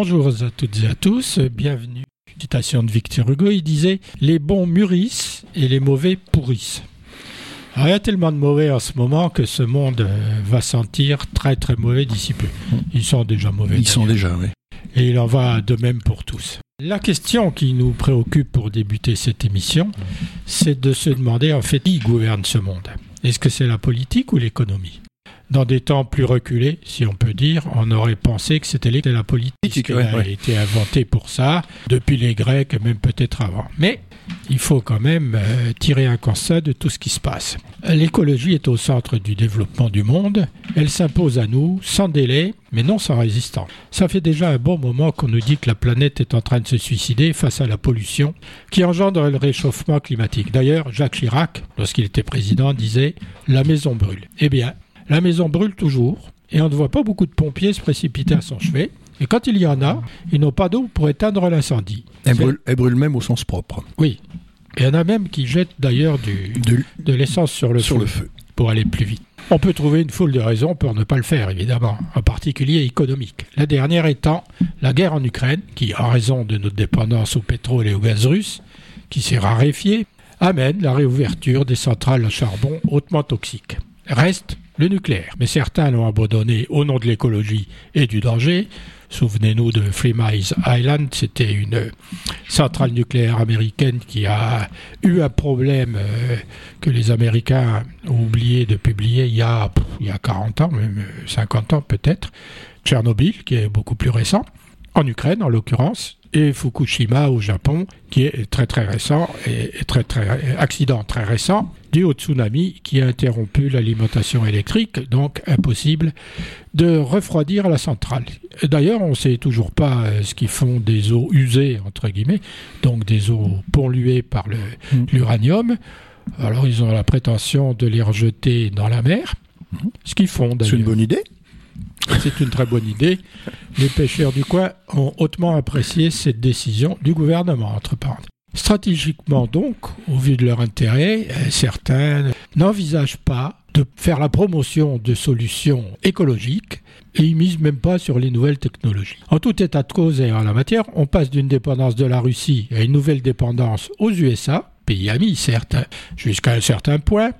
Bonjour à toutes et à tous, bienvenue. Citation de Victor Hugo, il disait Les bons mûrissent et les mauvais pourrissent. il y a tellement de mauvais en ce moment que ce monde euh, va sentir très très mauvais d'ici peu. Ils sont déjà mauvais. Ils sont déjà, oui. Et il en va de même pour tous. La question qui nous préoccupe pour débuter cette émission, c'est de se demander en fait qui gouverne ce monde? Est-ce que c'est la politique ou l'économie? Dans des temps plus reculés, si on peut dire, on aurait pensé que c'était la politique qui a été inventée pour ça, depuis les Grecs et même peut-être avant. Mais il faut quand même euh, tirer un constat de tout ce qui se passe. L'écologie est au centre du développement du monde. Elle s'impose à nous sans délai, mais non sans résistance. Ça fait déjà un bon moment qu'on nous dit que la planète est en train de se suicider face à la pollution qui engendre le réchauffement climatique. D'ailleurs, Jacques Chirac, lorsqu'il était président, disait La maison brûle. Eh bien, la maison brûle toujours et on ne voit pas beaucoup de pompiers se précipiter à son chevet. Et quand il y en a, ils n'ont pas d'eau pour éteindre l'incendie. Elle brûle, même au sens propre. Oui. Et il y en a même qui jettent d'ailleurs du, de, l'essence sur, le, sur le feu pour aller plus vite. On peut trouver une foule de raisons pour ne pas le faire, évidemment, en particulier économique. La dernière étant la guerre en Ukraine, qui, en raison de notre dépendance au pétrole et au gaz russe, qui s'est raréfiée, amène la réouverture des centrales à charbon hautement toxiques. Reste le nucléaire. Mais certains l'ont abandonné au nom de l'écologie et du danger. Souvenez-nous de Three Island, c'était une centrale nucléaire américaine qui a eu un problème euh, que les Américains ont oublié de publier il y a, il y a 40 ans, même 50 ans peut-être. Tchernobyl, qui est beaucoup plus récent, en Ukraine en l'occurrence, et Fukushima au Japon, qui est très très récent et très très accident très récent dû au tsunami qui a interrompu l'alimentation électrique, donc impossible de refroidir la centrale. D'ailleurs, on ne sait toujours pas euh, ce qu'ils font des eaux usées entre guillemets, donc des eaux polluées par mm. l'uranium. Alors ils ont la prétention de les rejeter dans la mer. Ce qu'ils font d'ailleurs. C'est une bonne idée. C'est une très bonne idée. Les pêcheurs du coin ont hautement apprécié cette décision du gouvernement, entre parenthèses. Stratégiquement donc, au vu de leur intérêt, euh, certains n'envisagent pas de faire la promotion de solutions écologiques et ils misent même pas sur les nouvelles technologies. En tout état de cause et en la matière, on passe d'une dépendance de la Russie à une nouvelle dépendance aux USA, pays amis, certes, jusqu'à un certain point,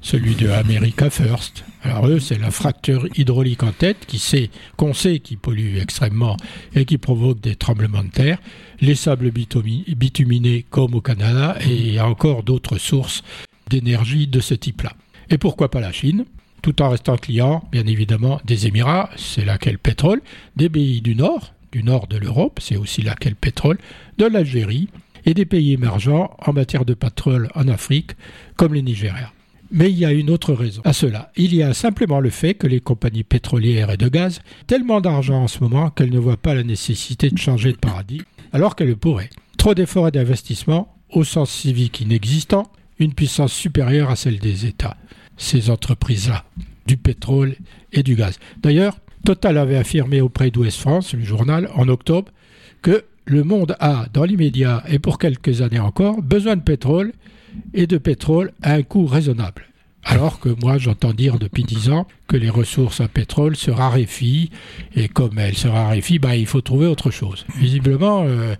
celui de America First. Alors eux, c'est la fracture hydraulique en tête qui sait, qu'on sait qui pollue extrêmement et qui provoque des tremblements de terre, les sables bituminés comme au Canada et il y a encore d'autres sources d'énergie de ce type-là. Et pourquoi pas la Chine? Tout en restant client, bien évidemment, des Émirats, c'est là qu'est le pétrole, des pays du Nord, du nord de l'Europe, c'est aussi là qu'est le pétrole, de l'Algérie, et des pays émergents en matière de pétrole en Afrique, comme les Nigériens. Mais il y a une autre raison à cela. Il y a simplement le fait que les compagnies pétrolières et de gaz ont tellement d'argent en ce moment qu'elles ne voient pas la nécessité de changer de paradis, alors qu'elles le pourraient. Trop d'efforts et d'investissements, au sens civique inexistant, une puissance supérieure à celle des États. Ces entreprises-là, du pétrole et du gaz. D'ailleurs, Total avait affirmé auprès d'Ouest France, le journal, en octobre, que le monde a, dans l'immédiat et pour quelques années encore, besoin de pétrole et de pétrole à un coût raisonnable. Alors que moi, j'entends dire depuis dix ans que les ressources à pétrole se raréfient, et comme elles se raréfient, bah, il faut trouver autre chose. Visiblement, euh,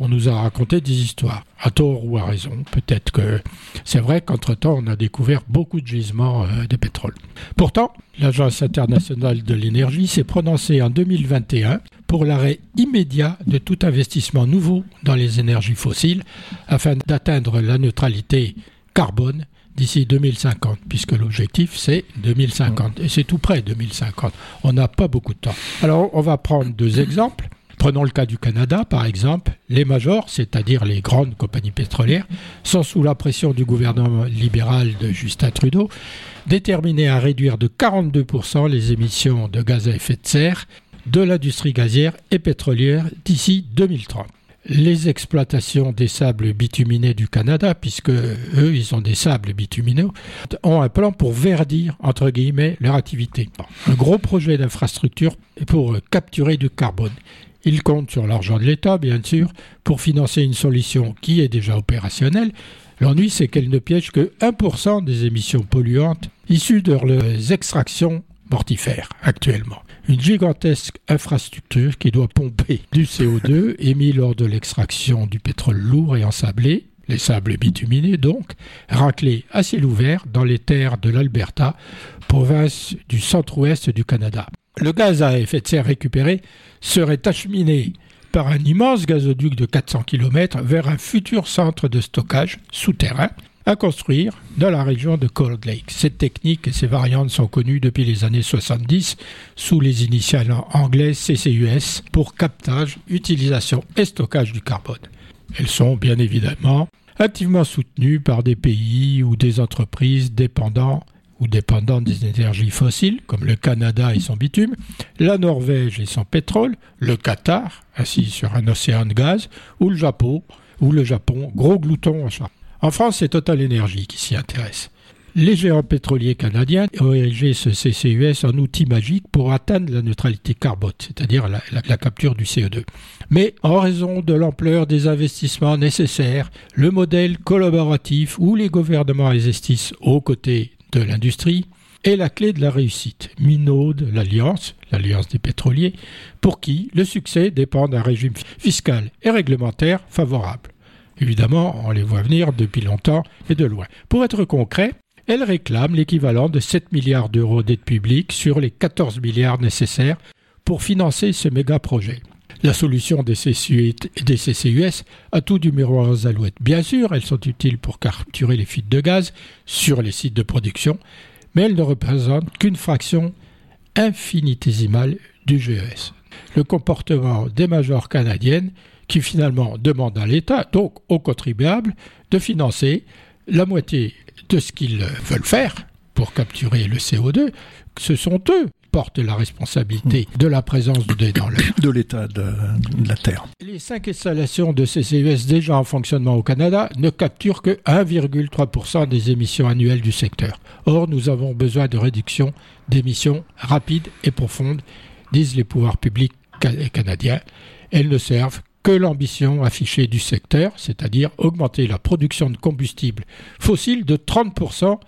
on nous a raconté des histoires, à tort ou à raison. Peut-être que c'est vrai qu'entre-temps, on a découvert beaucoup de gisements euh, de pétrole. Pourtant, l'Agence internationale de l'énergie s'est prononcée en 2021 pour l'arrêt immédiat de tout investissement nouveau dans les énergies fossiles afin d'atteindre la neutralité carbone d'ici 2050, puisque l'objectif c'est 2050. Et c'est tout près 2050. On n'a pas beaucoup de temps. Alors on va prendre deux exemples. Prenons le cas du Canada, par exemple. Les majors, c'est-à-dire les grandes compagnies pétrolières, sont sous la pression du gouvernement libéral de Justin Trudeau, déterminés à réduire de 42% les émissions de gaz à effet de serre de l'industrie gazière et pétrolière d'ici 2030 les exploitations des sables bituminés du Canada, puisque eux, ils ont des sables bitumineux, ont un plan pour verdir, entre guillemets, leur activité. Un gros projet d'infrastructure pour capturer du carbone. Ils comptent sur l'argent de l'État, bien sûr, pour financer une solution qui est déjà opérationnelle. L'ennui, c'est qu'elle ne piège que 1% des émissions polluantes issues de leurs extractions mortifère actuellement. Une gigantesque infrastructure qui doit pomper du CO2 émis lors de l'extraction du pétrole lourd et ensablé, les sables bituminés donc, raclés à ciel ouvert dans les terres de l'Alberta, province du centre-ouest du Canada. Le gaz à effet de serre récupéré serait acheminé par un immense gazoduc de 400 km vers un futur centre de stockage souterrain à construire dans la région de Cold Lake. Cette technique et ses variantes sont connues depuis les années 70 sous les initiales anglaises CCUS pour captage, utilisation et stockage du carbone. Elles sont bien évidemment activement soutenues par des pays ou des entreprises dépendants ou dépendantes des énergies fossiles, comme le Canada et son bitume, la Norvège et son pétrole, le Qatar, assis sur un océan de gaz, ou le Japon, ou le Japon, gros glouton en charbon. En France, c'est Total Energy qui s'y intéresse. Les géants pétroliers canadiens ont érigé ce CCUS en outil magique pour atteindre la neutralité carbone, c'est-à-dire la, capture du CO2. Mais en raison de l'ampleur des investissements nécessaires, le modèle collaboratif où les gouvernements investissent aux côtés de l'industrie est la clé de la réussite. Minaude l'Alliance, l'Alliance des pétroliers, pour qui le succès dépend d'un régime fiscal et réglementaire favorable. Évidemment, on les voit venir depuis longtemps et de loin. Pour être concret, elle réclame l'équivalent de 7 milliards d'euros d'aide publique sur les 14 milliards nécessaires pour financer ce méga projet. La solution des, CCUS a tout du miroir aux alouettes. Bien sûr, elles sont utiles pour capturer les fuites de gaz sur les sites de production, mais elles ne représentent qu'une fraction infinitésimale du GES. Le comportement des majors canadiennes qui finalement demandent à l'État, donc aux contribuables, de financer la moitié de ce qu'ils veulent faire pour capturer le CO2. Ce sont eux portent la responsabilité de la présence de dans l'air. De l'état de, la Terre. Les cinq installations de CCUS déjà en fonctionnement au Canada ne capturent que 1,3% des émissions annuelles du secteur. Or, nous avons besoin de réduction d'émissions rapides et profondes, disent les pouvoirs publics canadiens. Elles ne servent que l'ambition affichée du secteur, c'est-à-dire augmenter la production de combustibles fossiles de 30%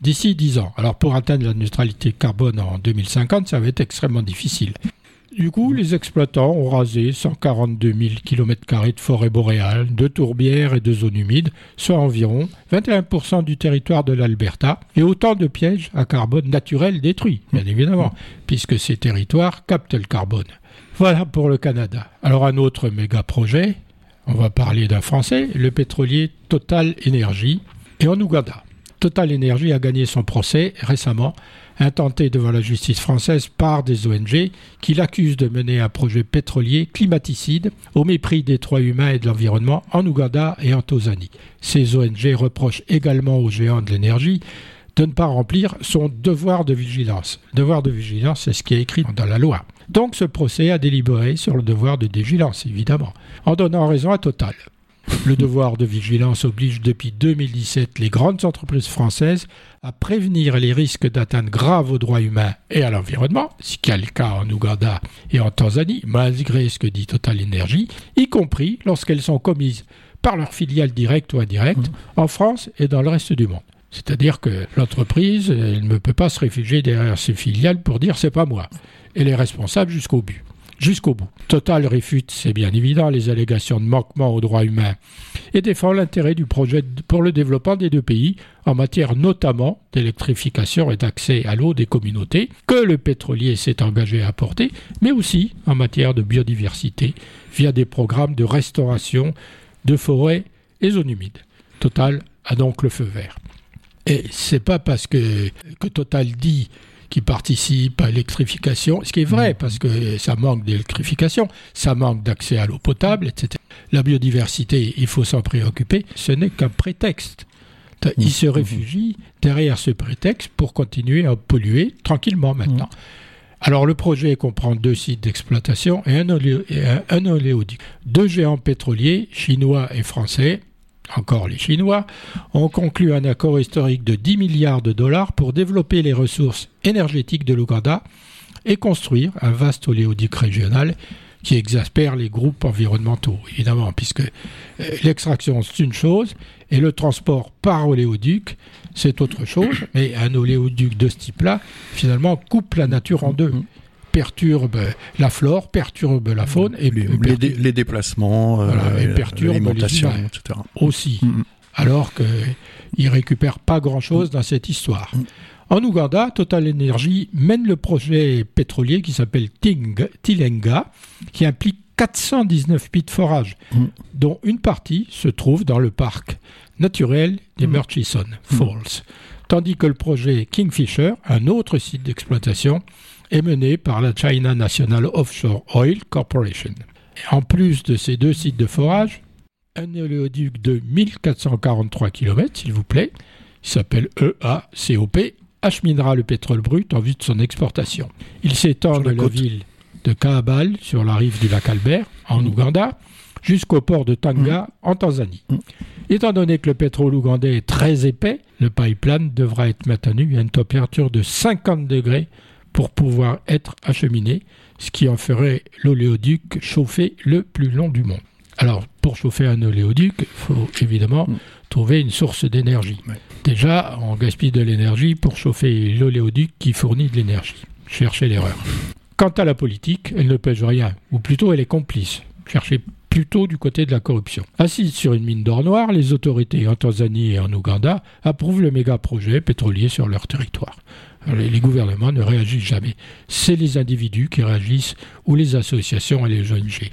d'ici 10 ans. Alors pour atteindre la neutralité carbone en 2050, ça va être extrêmement difficile. Du coup, les exploitants ont rasé 142 000 km de forêt boréale, de tourbières et de zones humides, soit environ 21% du territoire de l'Alberta, et autant de pièges à carbone naturel détruits, bien évidemment, puisque ces territoires captent le carbone. Voilà pour le Canada. Alors un autre méga projet, on va parler d'un Français, le pétrolier Total Energy, et en Ouganda. Total Energy a gagné son procès récemment, intenté devant la justice française par des ONG qui l'accusent de mener un projet pétrolier climaticide au mépris des droits humains et de l'environnement en Ouganda et en Tanzanie. Ces ONG reprochent également aux géants de l'énergie de ne pas remplir son devoir de vigilance. Devoir de vigilance, c'est ce qui est écrit dans la loi. Donc ce procès a délibéré sur le devoir de vigilance, évidemment, en donnant raison à Total. Le devoir de vigilance oblige depuis 2017 les grandes entreprises françaises à prévenir les risques d'atteinte grave aux droits humains et à l'environnement, ce qui est le cas en Ouganda et en Tanzanie, malgré ce que dit Total Energy, y compris lorsqu'elles sont commises par leurs filiales directes ou indirectes mmh. en France et dans le reste du monde. C'est-à-dire que l'entreprise ne peut pas se réfugier derrière ses filiales pour dire c'est pas moi. Elle est responsable jusqu'au but jusqu'au bout. Total réfute, c'est bien évident, les allégations de manquement aux droits humains et défend l'intérêt du projet pour le développement des deux pays en matière notamment d'électrification et d'accès à l'eau des communautés que le pétrolier s'est engagé à apporter, mais aussi en matière de biodiversité via des programmes de restauration de forêts et zones humides. Total a donc le feu vert. Et c'est pas parce que, que Total dit qui participent à l'électrification, ce qui est vrai, mm. parce que ça manque d'électrification, ça manque d'accès à l'eau potable, etc. La biodiversité, il faut s'en préoccuper, ce n'est qu'un prétexte. Ils mm. se réfugient derrière ce prétexte pour continuer à polluer tranquillement maintenant. Mm. Alors le projet comprend deux sites d'exploitation et un, un oléoduc. Deux géants pétroliers, chinois et français, encore les Chinois, ont conclu un accord historique de 10 milliards de dollars pour développer les ressources énergétiques de l'Ouganda et construire un vaste oléoduc régional qui exaspère les groupes environnementaux, évidemment, puisque euh, l'extraction c'est une chose et le transport par oléoduc c'est autre chose, mais un oléoduc de ce type-là, finalement, coupe la nature en deux. Perturbe la flore, perturbe la faune et les, perturbe les, les déplacements, euh, Voilà, et perturbe les humains. etc. aussi. Mm. alors qu'il récupère pas grand-chose dans cette histoire. Mm. En Ouganda, Total Energy mène le projet pétrolier qui s'appelle Tilenga, qui implique 419 puits de forage, Mm. dont une partie se trouve dans le parc naturel des Mm. Murchison Falls, tandis que le projet Kingfisher, un autre site d'exploitation, est mené par la China National Offshore Oil Corporation. Et en plus de ces deux sites de forage, un oléoduc de 1443 km, s'il vous plaît, qui s'appelle EACOP, acheminera le pétrole brut en vue de son exportation. Il s'étend de la côte. ville de Kaabal, sur la rive du lac Albert, en Mm. Ouganda, jusqu'au port de Tanga, en Tanzanie. Mm. Étant donné que le pétrole ougandais est très épais, le pipeline devra être maintenu à une température de 50 degrés pour pouvoir être acheminé, ce qui en ferait l'oléoduc chauffé le plus long du monde. Alors, pour chauffer un oléoduc, il faut évidemment Mm. trouver une source d'énergie. Ouais. Déjà, on gaspille de l'énergie pour chauffer l'oléoduc qui fournit de l'énergie. Cherchez l'erreur. Quant à la politique, elle ne pèse rien, ou plutôt elle est complice. Cherchez plutôt du côté de la corruption. Assises sur une mine d'or noir, les autorités en Tanzanie et en Ouganda approuvent le méga projet pétrolier sur leur territoire. Les gouvernements ne réagissent jamais. C'est les individus qui réagissent ou les associations et les ONG.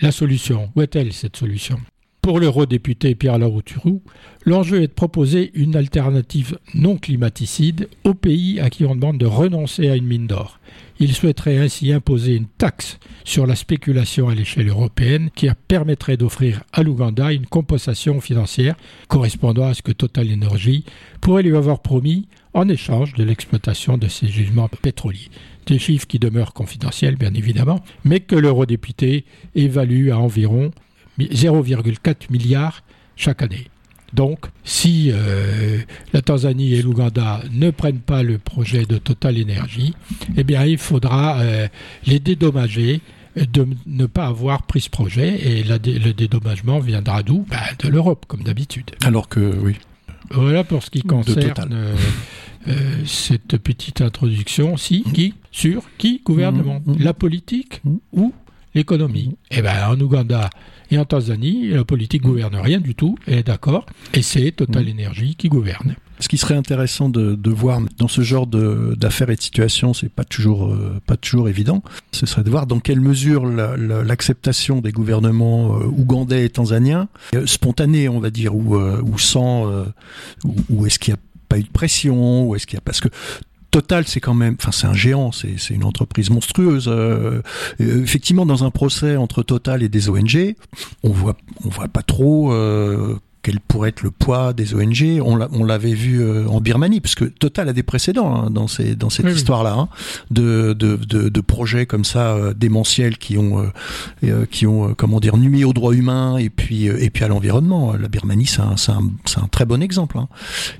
La solution, où est-elle cette solution? Pour l'eurodéputé Pierre Larouturou, l'enjeu est de proposer une alternative non climaticide aux pays à qui on demande de renoncer à une mine d'or. Il souhaiterait ainsi imposer une taxe sur la spéculation à l'échelle européenne qui permettrait d'offrir à l'Ouganda une compensation financière correspondant à ce que Total Energy pourrait lui avoir promis en échange de l'exploitation de ses gisements pétroliers. Des chiffres qui demeurent confidentiels, bien évidemment, mais que l'eurodéputé évalue à environ 0,4 milliards chaque année. Donc, si euh, la Tanzanie et l'Ouganda ne prennent pas le projet de Total Energy, eh bien, il faudra euh, les dédommager de ne pas avoir pris ce projet et la le dédommagement viendra d'où? Ben, De l'Europe, comme d'habitude. Alors que, oui. Voilà pour ce qui concerne euh, cette petite introduction. Si, qui Sur qui Gouvernement Mhm. La politique ou l'économie Eh bien, en Ouganda et en Tanzanie, la politique gouverne rien du tout, elle est d'accord, et c'est Total Energy qui gouverne. Ce qui serait intéressant de, de voir dans ce genre de- d'affaires et de situations, c'est pas toujours euh, pas toujours évident. Ce serait de voir dans quelle mesure la- la- l'acceptation des gouvernements euh, ougandais et tanzaniens, euh, spontanée, on va dire, ou, ou sans, ou, ou est-ce qu'il n'y a pas eu de pression, ou est-ce qu'il y a parce que Total, c'est quand même, enfin, c'est un géant, c'est une entreprise monstrueuse. euh, euh, effectivement, dans un procès entre Total et des ONG, on voit, on voit pas trop euh, quel pourrait être le poids des ONG. On l'a- on l'avait vu euh, en Birmanie, parce que Total a des précédents hein, dans, ces, dans cette Oui, histoire-là, hein, de, de, de, de projets comme ça euh, démentiels qui ont, euh, euh, qui ont, euh, comment dire, nuit aux droits humains et puis, et puis à l'environnement. La Birmanie, c'est un, très bon exemple. hein.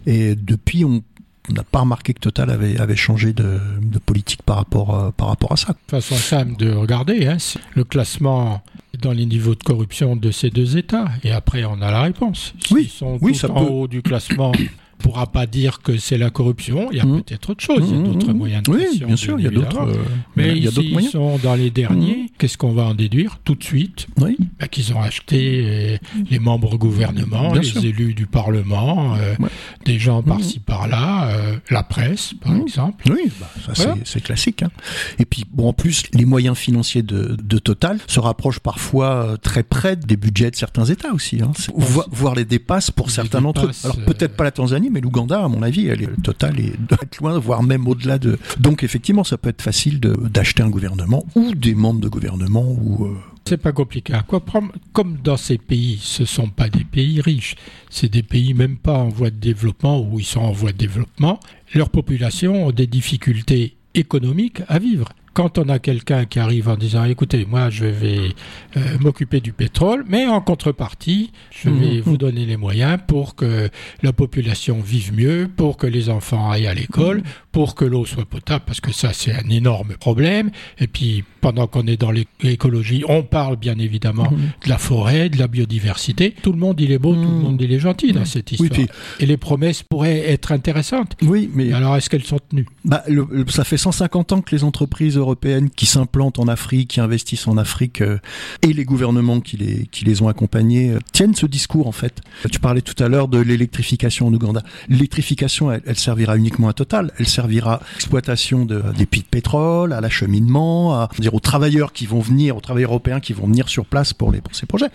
Et depuis, on on n'a pas remarqué que Total avait, avait changé de, de politique par rapport, euh, par rapport à ça. façon simple de regarder, hein, le classement dans les niveaux de corruption de ces deux États, et après on a la réponse. S'ils Oui, sont oui, tout ça en peut. haut du classement, pourra pas dire que c'est la corruption, il y a Mhm. peut-être autre chose, il y a d'autres Mmh, mmh. moyens de Oui, pression. bien sûr, il y a d'autres. euh, Mais il y a d'autres ils moyens. sont dans les derniers. Qu'est-ce qu'on va en déduire tout de suite? Oui. Bah, Qu'ils ont acheté euh, les membres gouvernement, Bien les sûr. élus du Parlement, euh, Ouais. des gens par-ci par-là, euh, la presse, par exemple. Oui, bah, ça Voilà. c'est- classique. hein. Et puis bon, en plus, les moyens financiers de, de Total se rapprochent parfois très près des budgets de certains États aussi, hein. Voire les dépassent pour Les certains d'entre eux. Alors peut-être pas la Tanzanie, mais l'Ouganda, à mon avis, elle est Total et doit être loin, voire même au-delà de. Donc effectivement, ça peut être facile d'acheter un gouvernement ou des membres de gouvernement ou. euh, C'est pas compliqué. À quoi prendre Comme dans ces pays, ce sont pas des pays riches, c'est des pays même pas en voie de développement ou ils sont en voie de développement. Leurs populations ont des difficultés économiques à vivre. Quand on a quelqu'un qui arrive en disant écoutez, moi je vais euh, m'occuper du pétrole, mais en contrepartie, je Mhm. vais vous donner les moyens pour que la population vive mieux, pour que les enfants aillent à l'école, Mhm. pour que l'eau soit potable, parce que ça c'est un énorme problème. Et puis pendant qu'on est dans l'é- l'écologie, on parle bien évidemment de la forêt, de la biodiversité. Tout le monde il est beau, tout le monde il est gentil dans cette Oui, histoire. puis- Et les promesses pourraient être intéressantes. Oui, mais Alors est-ce qu'elles sont tenues? Bah, le- le- ça fait 150 ans que les entreprises européennes qui s'implantent en Afrique, qui investissent en Afrique, euh, et les gouvernements qui les, qui les ont accompagnés, euh, tiennent ce discours en fait. Tu parlais tout à l'heure de l'électrification en Ouganda. L'électrification, elle, servira uniquement à Total. Elle servira à l'exploitation de, des puits de pétrole, à l'acheminement, à dire aux travailleurs qui vont venir, aux travailleurs européens qui vont venir sur place pour ces projets.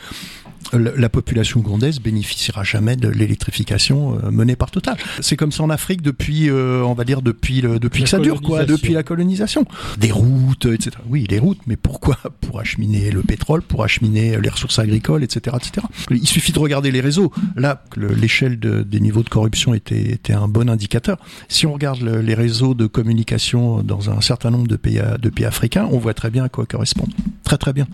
La population ougandaise bénéficiera jamais de l'électrification euh, menée par Total. C'est comme ça en Afrique depuis, euh, on va dire depuis le, depuis La que ça dure, quoi, depuis la colonisation. Des routes, etc. Oui, des routes, mais pourquoi Pour acheminer le pétrole, pour acheminer les ressources agricoles, etc., etc. Il suffit de regarder les réseaux. Là, l'échelle de- des niveaux de corruption était, était un bon indicateur. Si on regarde le- les réseaux de communication dans un certain nombre de pays, à- de pays africains, on voit très bien à quoi correspondent. Très très bien.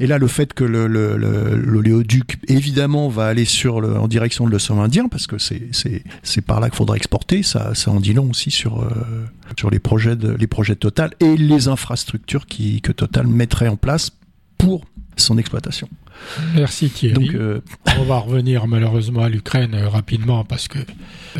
Et là, le fait que le, le, le- l'oléoduc, évidemment, va aller en direction de l'océan Indien, parce que c'est, par là qu'il faudra exporter, ça, en dit long aussi sur, euh, les projets de, Total et les infrastructures que Total mettrait en place pour son exploitation. Merci Thierry. Donc, euh, On va revenir malheureusement à l'Ukraine euh, rapidement parce que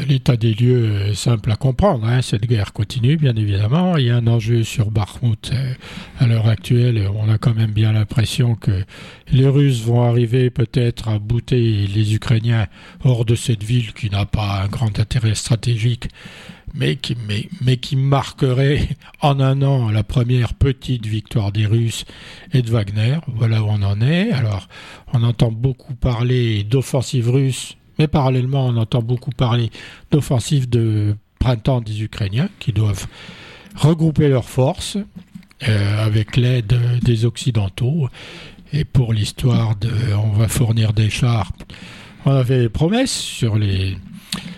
l'état des lieux est simple à comprendre. hein. Cette guerre continue, bien évidemment. Il y a un enjeu sur Bakhmut euh, à l'heure actuelle. On a quand même bien l'impression que les Russes vont arriver peut-être à bouter les Ukrainiens hors de cette ville qui n'a pas un grand intérêt stratégique. Mais qui, marquerait en un an la première petite victoire des Russes et de Wagner. Voilà où on en est. Alors, on entend beaucoup parler d'offensive russe, mais parallèlement, on entend beaucoup parler d'offensive de printemps des Ukrainiens qui doivent regrouper leurs forces euh, avec l'aide des Occidentaux. Et pour l'histoire de on va fournir des chars, on avait des promesses sur les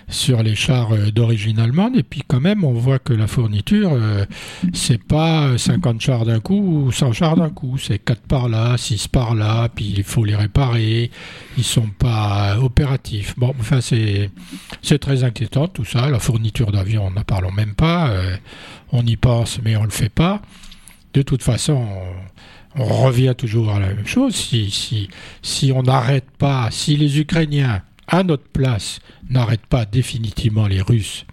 sur les chars euh, d'origine allemande. Et puis quand même on voit que la fourniture euh, c'est pas 50 chars d'un coup ou 100 chars d'un coup. C'est 4 par là 6 par là puis il faut les réparer. Ils sont pas opératifs. Bon enfin c'est c'est très inquiétant tout ça. La fourniture d'avions n'en parlons même pas. Euh, on y pense mais on le fait pas. De toute façon on, on revient toujours à la même chose. Si si si on n'arrête pas si les Ukrainiens à notre place n'arrêtent pas définitivement les Russes,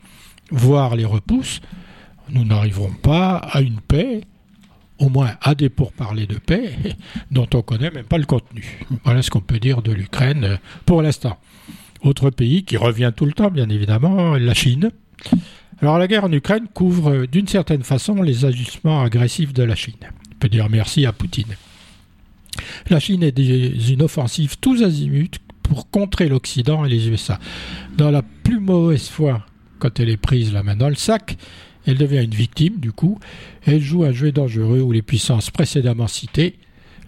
voire les repoussent, nous n'arriverons pas à une paix, au moins à des pourparlers de paix, dont on ne connaît même pas le contenu. Voilà ce qu'on peut dire de l'Ukraine euh, pour l'instant. Autre pays qui revient tout le temps, bien évidemment, la Chine. Alors la guerre en Ukraine couvre euh, d'une certaine façon les agissements agressifs de la Chine. On peut dire merci à Poutine. La Chine est une offensive tous azimuts pour contrer l'Occident et les USA. Dans la plus mauvaise foi, quand elle est prise la main dans le sac, elle devient une victime du coup. Elle joue un jeu dangereux où les puissances précédemment citées,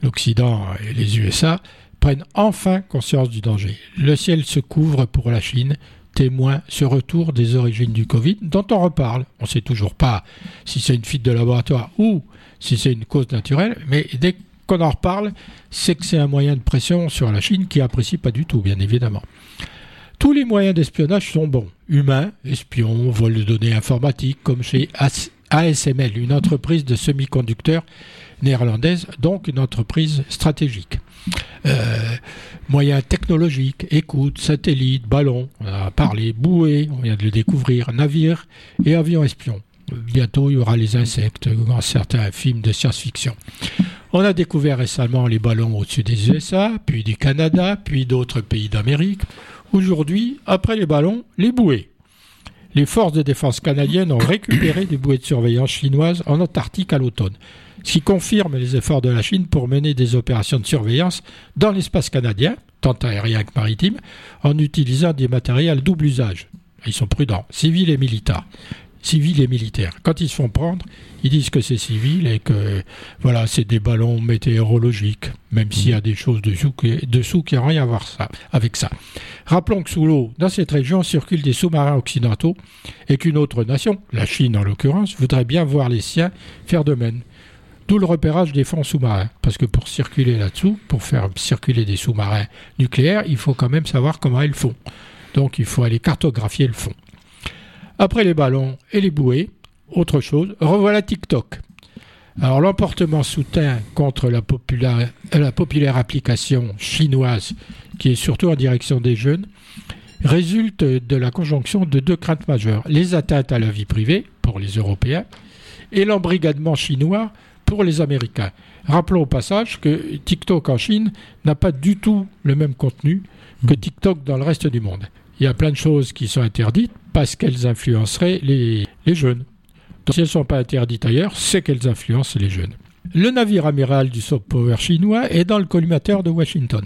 l'Occident et les USA, prennent enfin conscience du danger. Le ciel se couvre pour la Chine, témoin ce retour des origines du Covid dont on reparle. On ne sait toujours pas si c'est une fuite de laboratoire ou si c'est une cause naturelle, mais dès qu'on en reparle, c'est que c'est un moyen de pression sur la Chine qui apprécie pas du tout, bien évidemment. Tous les moyens d'espionnage sont bons. Humains, espions, vol de données informatiques, comme chez AS- ASML, une entreprise de semi-conducteurs néerlandaise, donc une entreprise stratégique. Euh, moyens technologiques, écoute, satellites, ballons, on a parlé, bouées, on vient de le découvrir, navires et avions espions. Bientôt, il y aura les insectes dans certains films de science-fiction. On a découvert récemment les ballons au-dessus des USA, puis du Canada, puis d'autres pays d'Amérique. Aujourd'hui, après les ballons, les bouées. Les forces de défense canadiennes ont récupéré des bouées de surveillance chinoises en Antarctique à l'automne, ce qui confirme les efforts de la Chine pour mener des opérations de surveillance dans l'espace canadien, tant aérien que maritime, en utilisant des matériels double usage. Ils sont prudents, civils et militaires civils et militaires. Quand ils se font prendre, ils disent que c'est civil et que voilà, c'est des ballons météorologiques, même s'il y a des choses dessous qui, n'ont rien à voir avec ça. Rappelons que sous l'eau, dans cette région, circulent des sous-marins occidentaux et qu'une autre nation, la Chine en l'occurrence, voudrait bien voir les siens faire de même. D'où le repérage des fonds sous-marins. Parce que pour circuler là-dessous, pour faire circuler des sous-marins nucléaires, il faut quand même savoir comment ils font. Donc il faut aller cartographier le fond. Après les ballons et les bouées, autre chose, revoilà TikTok. Alors l'emportement soutint contre la populaire, la populaire application chinoise, qui est surtout en direction des jeunes, résulte de la conjonction de deux craintes majeures. Les atteintes à la vie privée, pour les Européens, et l'embrigadement chinois pour les Américains. Rappelons au passage que TikTok en Chine n'a pas du tout le même contenu que TikTok dans le reste du monde. Il y a plein de choses qui sont interdites parce qu'elles influenceraient les, jeunes. Si elles ne sont pas interdites ailleurs, c'est qu'elles influencent les jeunes. Le navire amiral du soft power chinois est dans le collimateur de Washington.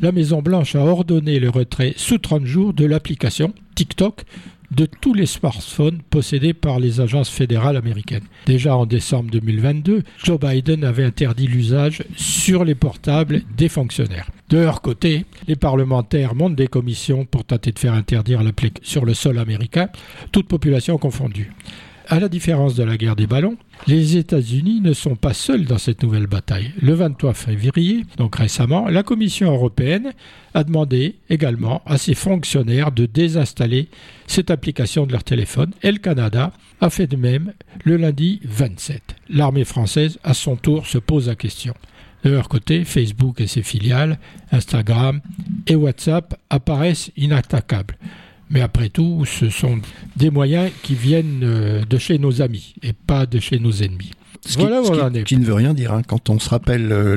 La Maison-Blanche a ordonné le retrait sous 30 jours de l'application TikTok de tous les smartphones possédés par les agences fédérales américaines. Déjà en décembre 2022, Joe Biden avait interdit l'usage sur les portables des fonctionnaires. De leur côté, les parlementaires montent des commissions pour tenter de faire interdire l'application sur le sol américain, toute population confondue à la différence de la guerre des ballons, les États-Unis ne sont pas seuls dans cette nouvelle bataille. Le 23 février, donc récemment, la Commission européenne a demandé également à ses fonctionnaires de désinstaller cette application de leur téléphone et le Canada a fait de même le lundi 27. L'armée française, à son tour, se pose la question. De leur côté, Facebook et ses filiales, Instagram et WhatsApp apparaissent inattaquables. Mais après tout, ce sont des moyens qui viennent euh, de chez nos amis et pas de chez nos ennemis. Ce voilà, qui, ne veut rien dire. Hein. Quand on se rappelle euh,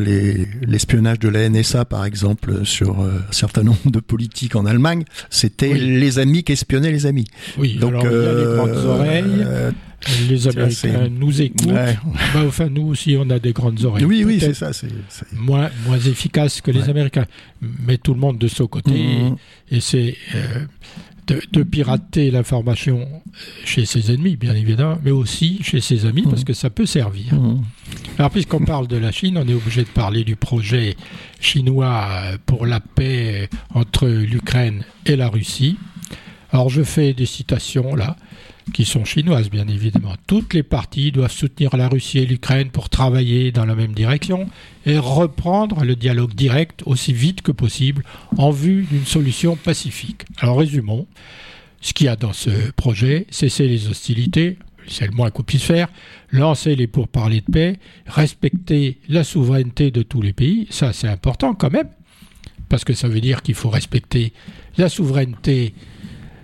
l'espionnage de la NSA, par exemple, sur euh, un certain nombre de politiques en Allemagne, c'était les amis qui espionnaient les amis. Oui, donc alors, il y a les grandes oreilles. Les Américains nous écoutent. Bah, enfin, nous aussi, on a des grandes oreilles. Oui, oui, c'est ça. C'est moins, moins efficace que les Américains. Mais tout le monde de son côté. Mmh. Et, c'est de, pirater l'information chez ses ennemis, bien évidemment, mais aussi chez ses amis, parce mmh. que ça peut servir. Mmh. Alors, puisqu'on parle de la Chine, on est obligé de parler du projet chinois pour la paix entre l'Ukraine et la Russie. Alors, je fais des citations là qui sont chinoises bien évidemment. Toutes les parties doivent soutenir la Russie et l'Ukraine pour travailler dans la même direction et reprendre le dialogue direct aussi vite que possible en vue d'une solution pacifique. Alors résumons, ce qu'il y a dans ce projet, cesser les hostilités, c'est le moins qu'on puisse faire, lancer les pourparlers de paix, respecter la souveraineté de tous les pays, ça c'est important quand même, parce que ça veut dire qu'il faut respecter la souveraineté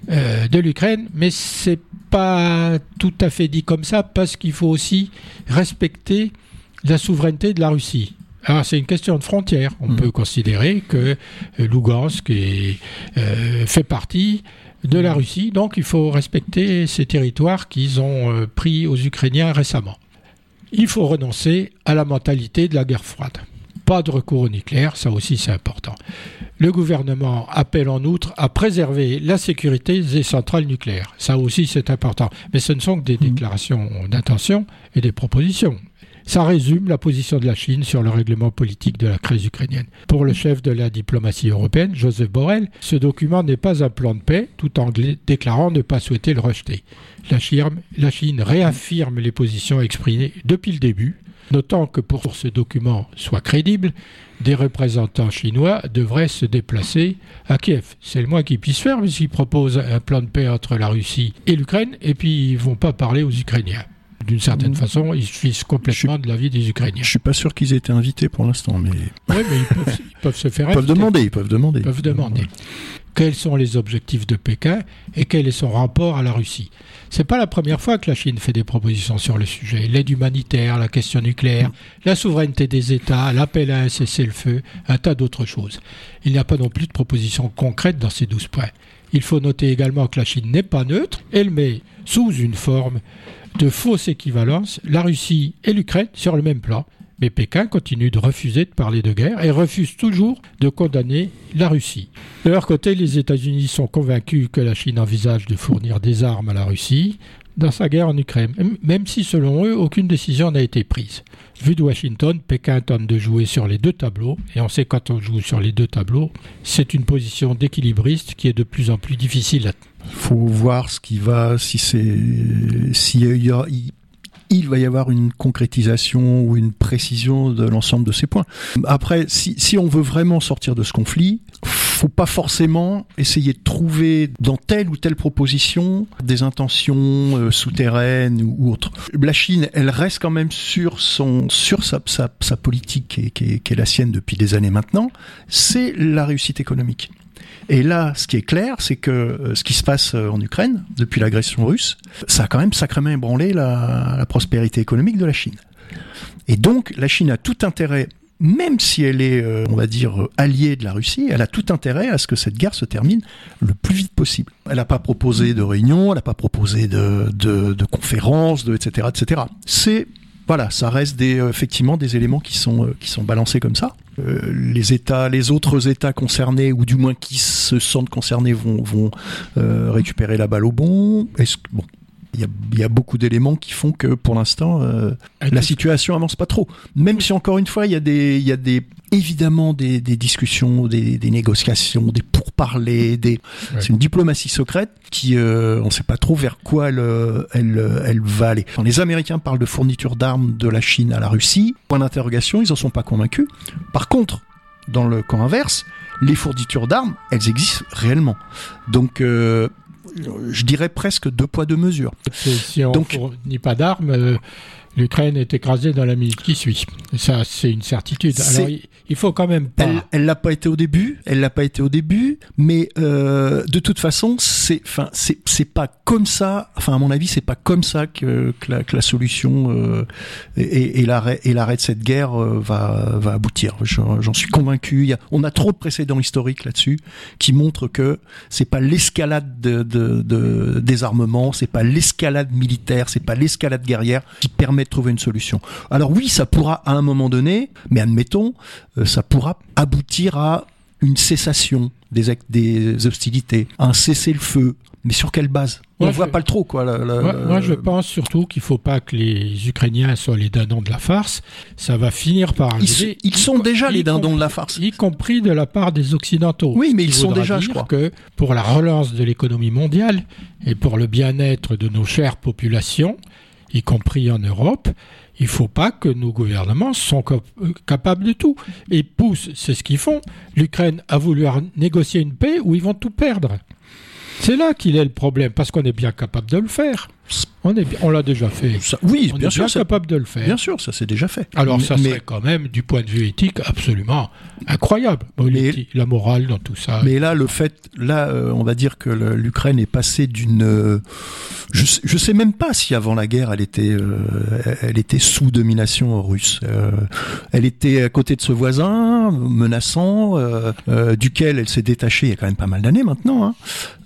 euh, de l'Ukraine, mais c'est pas tout à fait dit comme ça parce qu'il faut aussi respecter la souveraineté de la Russie. Alors c'est une question de frontière. On mm. peut considérer que euh, Lugansk est, euh, fait partie de la Russie, donc il faut respecter ces territoires qu'ils ont pris aux Ukrainiens récemment. Il faut renoncer à la mentalité de la guerre froide. Pas de recours au nucléaire, ça aussi c'est important. Le gouvernement appelle en outre à préserver la sécurité des centrales nucléaires. Ça aussi, c'est important. Mais ce ne sont que des mmh. déclarations d'intention et des propositions. Ça résume la position de la Chine sur le règlement politique de la crise ukrainienne. Pour le chef de la diplomatie européenne, Joseph Borrell, ce document n'est pas un plan de paix, tout en déclarant ne pas souhaiter le rejeter. La Chine, la Chine réaffirme les positions exprimées depuis le début, notant que pour que ce document soit crédible, des représentants chinois devraient se déplacer à Kiev. C'est le moins qu'ils puissent faire, puisqu'ils proposent un plan de paix entre la Russie et l'Ukraine, et puis ils ne vont pas parler aux Ukrainiens. D'une certaine mmh. façon, ils fissent complètement de la vie des Ukrainiens. Je suis pas sûr qu'ils aient été invités pour l'instant, mais. Oui, mais ils peuvent, se faire. Ils peuvent demander, ils peuvent demander. Ils peuvent demander. Quels sont les objectifs de Pékin et quel est son rapport à la Russie c'est pas la première fois que la Chine fait des propositions sur le sujet. L'aide humanitaire, la question nucléaire, la souveraineté des États, l'appel à un cessez-le-feu, un tas d'autres choses. Il n'y a pas non plus de propositions concrètes dans ces douze points. Il faut noter également que la Chine n'est pas neutre, elle met sous une forme de fausse équivalence la Russie et l'Ukraine sur le même plan, mais Pékin continue de refuser de parler de guerre et refuse toujours de condamner la Russie. De leur côté, les États-Unis sont convaincus que la Chine envisage de fournir des armes à la Russie dans sa guerre en Ukraine, même si selon eux, aucune décision n'a été prise. Vu de Washington, Pékin tente de jouer sur les deux tableaux, et on sait quand on joue sur les deux tableaux, c'est une position d'équilibriste qui est de plus en plus difficile à faut voir ce qui va, si c'est, y a, il va y avoir une concrétisation ou une précision de l'ensemble de ces points. Après, si, si on veut vraiment sortir de ce conflit, faut pas forcément essayer de trouver dans telle ou telle proposition des intentions euh, souterraines ou, autres. La Chine, elle reste quand même sur son sur sa, sa, sa politique qui est, qui, est, qui est la sienne depuis des années maintenant. C'est la réussite économique. Et là, ce qui est clair, c'est que euh, ce qui se passe euh, en Ukraine depuis l'agression russe, ça a quand même sacrément ébranlé la, prospérité économique de la Chine. Et donc, la Chine a tout intérêt même si elle est, euh, on va dire, alliée de la Russie, elle a tout intérêt à ce que cette guerre se termine le plus vite possible. Elle n'a pas proposé de réunion, elle n'a pas proposé de, de, de conférences, de, etc., etc. C'est voilà, ça reste des, effectivement des éléments qui sont, qui sont balancés comme ça. Euh, les États, les autres États concernés, ou du moins qui se sentent concernés, vont, vont euh, récupérer la balle au bon. Est-ce bon, il y a, y a, beaucoup d'éléments qui font que pour l'instant euh, la situation avance pas trop. Même si encore une fois il y a des, il y a des évidemment des, des discussions, des, des, négociations, des pourparlers, des ouais. c'est une diplomatie secrète qui euh, on ne sait pas trop vers quoi elle, elle, elle va aller. Quand les Américains parlent de fourniture d'armes de la Chine à la Russie, point d'interrogation, ils en sont pas convaincus. Par contre, dans le camp inverse, les fournitures d'armes, elles existent réellement. Donc euh, je dirais presque deux poids deux mesures. Si on Donc, fournit pas d'armes, euh, l'Ukraine est écrasée dans la minute qui suit. Ça, c'est une certitude. Alors, il faut quand même pas. Elle, l'a pas été au début. Elle l'a pas été au début. Mais euh, de toute façon, c'est, enfin, c'est, c'est pas comme ça. Enfin, à mon avis, c'est pas comme ça que, que, la, que la, solution euh, et, et, l'arrêt et l'arrêt de cette guerre euh, va va aboutir. J'en suis convaincu. Il y a, on a trop de précédents historiques là-dessus qui montrent que c'est pas l'escalade de, de, de des armements, c'est pas l'escalade militaire, c'est pas l'escalade guerrière qui permet de trouver une solution. Alors oui, ça pourra à un moment donné, mais admettons, euh, ça pourra aboutir à une cessation des, des hostilités, un cessez-le-feu. Mais sur quelle base? On ne voit je... pas le trop, quoi. La, la, moi, moi, je pense surtout qu'il ne faut pas que les Ukrainiens soient les dindons de la farce. Ça va finir par arriver. Ils, ils sont déjà les dindons de la farce. Y compris de la part des Occidentaux. Oui, mais ils sont déjà, je crois. que pour la relance de l'économie mondiale et pour le bien-être de nos chères populations, y compris en Europe, il ne faut pas que nos gouvernements soient capables de tout. Et poussent, c'est ce qu'ils font. L'Ukraine a voulu négocier une paix où ils vont tout perdre. C'est là qu'il est le problème, parce qu'on est bien capable de le faire. On, est, on l'a déjà fait. Ça, oui, on bien est sûr, bien capable de le faire. Bien sûr, ça s'est déjà fait. Alors, ça mais, serait quand même, du point de vue éthique, absolument incroyable. Mais, la morale dans tout ça. Mais là, le fait, là, euh, on va dire que l'Ukraine est passée d'une. Euh, je, je sais même pas si avant la guerre, elle était, euh, elle était sous domination russe. Elle était à côté de ce voisin menaçant, duquel elle s'est détachée il y a quand même pas mal d'années maintenant.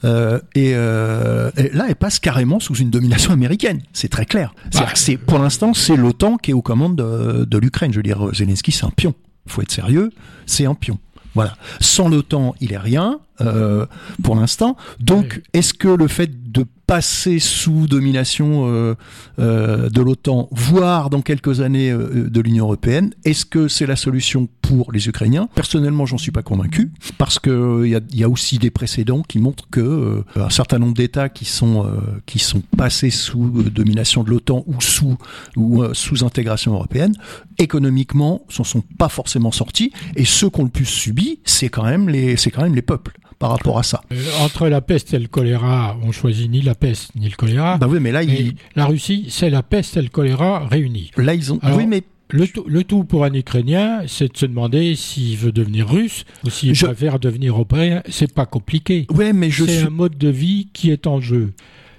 Hein. et, et là, elle passe carrément sous une domination américaine. C'est très clair. Bah, c'est pour l'instant, c'est l'OTAN qui est aux commandes de, de l'Ukraine. Je veux dire, Zelensky, c'est un pion. Faut être sérieux, c'est un pion. Voilà. Sans l'OTAN, il est rien euh, pour l'instant. Donc, est-ce que le fait de passer sous domination euh, euh, de l'OTAN, voire dans quelques années euh, de l'Union européenne, est-ce que c'est la solution pour les Ukrainiens? Personnellement, j'en suis pas convaincu, parce que il y a, aussi des précédents qui montrent que un certain nombre d'États qui sont qui sont passés sous domination de l'OTAN ou sous ou sous intégration européenne, économiquement, s'en sont pas forcément sortis, et ceux qui ont le plus subi, c'est quand même les c'est quand même les peuples par rapport à ça. Euh, entre la peste et le choléra, on choisit ni la peste ni le choléra. Bah oui, mais là, il... la Russie, c'est la peste et le choléra réunis. Là, ils ont. Alors, oui, mais le tout, le tout, pour un Ukrainien, c'est de se demander s'il veut devenir russe ou s'il je... préfère devenir européen. C'est pas compliqué. Ouais, mais je c'est suis... un mode de vie qui est en jeu.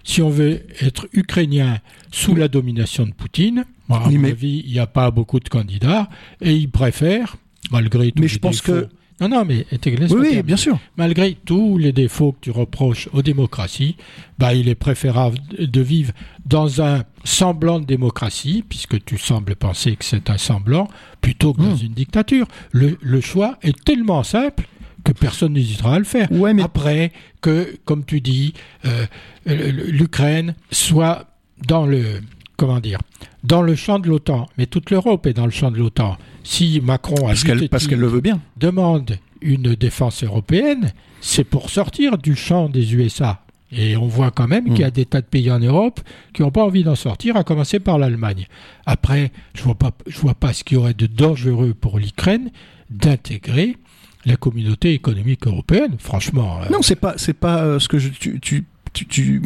Si on veut être ukrainien sous oui. la domination de Poutine, à oui, mon mais... avis, il n'y a pas beaucoup de candidats et il préfère, malgré tout. Mais je pense défauts, que non, non, mais oui, oui, bien sûr. Malgré tous les défauts que tu reproches aux démocraties, bah, il est préférable de vivre dans un semblant de démocratie, puisque tu sembles penser que c'est un semblant, plutôt que dans mmh. une dictature. Le, le, choix est tellement simple que personne n'hésitera à le faire. Ouais, mais... Après que, comme tu dis, euh, l'Ukraine soit dans le comment dire dans le champ de l'OTAN, mais toute l'Europe est dans le champ de l'OTAN. Si Macron a parce qu'elle le veut bien demande une défense européenne, c'est pour sortir du champ des USA. Et on voit quand même qu'il y a des tas de pays en Europe qui n'ont pas envie d'en sortir, à commencer par l'Allemagne. Après, je vois pas, je vois pas ce qu'il y aurait de dangereux pour l'Ukraine d'intégrer la communauté économique européenne. Franchement. euh, non, c'est pas, c'est pas euh, ce que je, tu, tu, tu, tu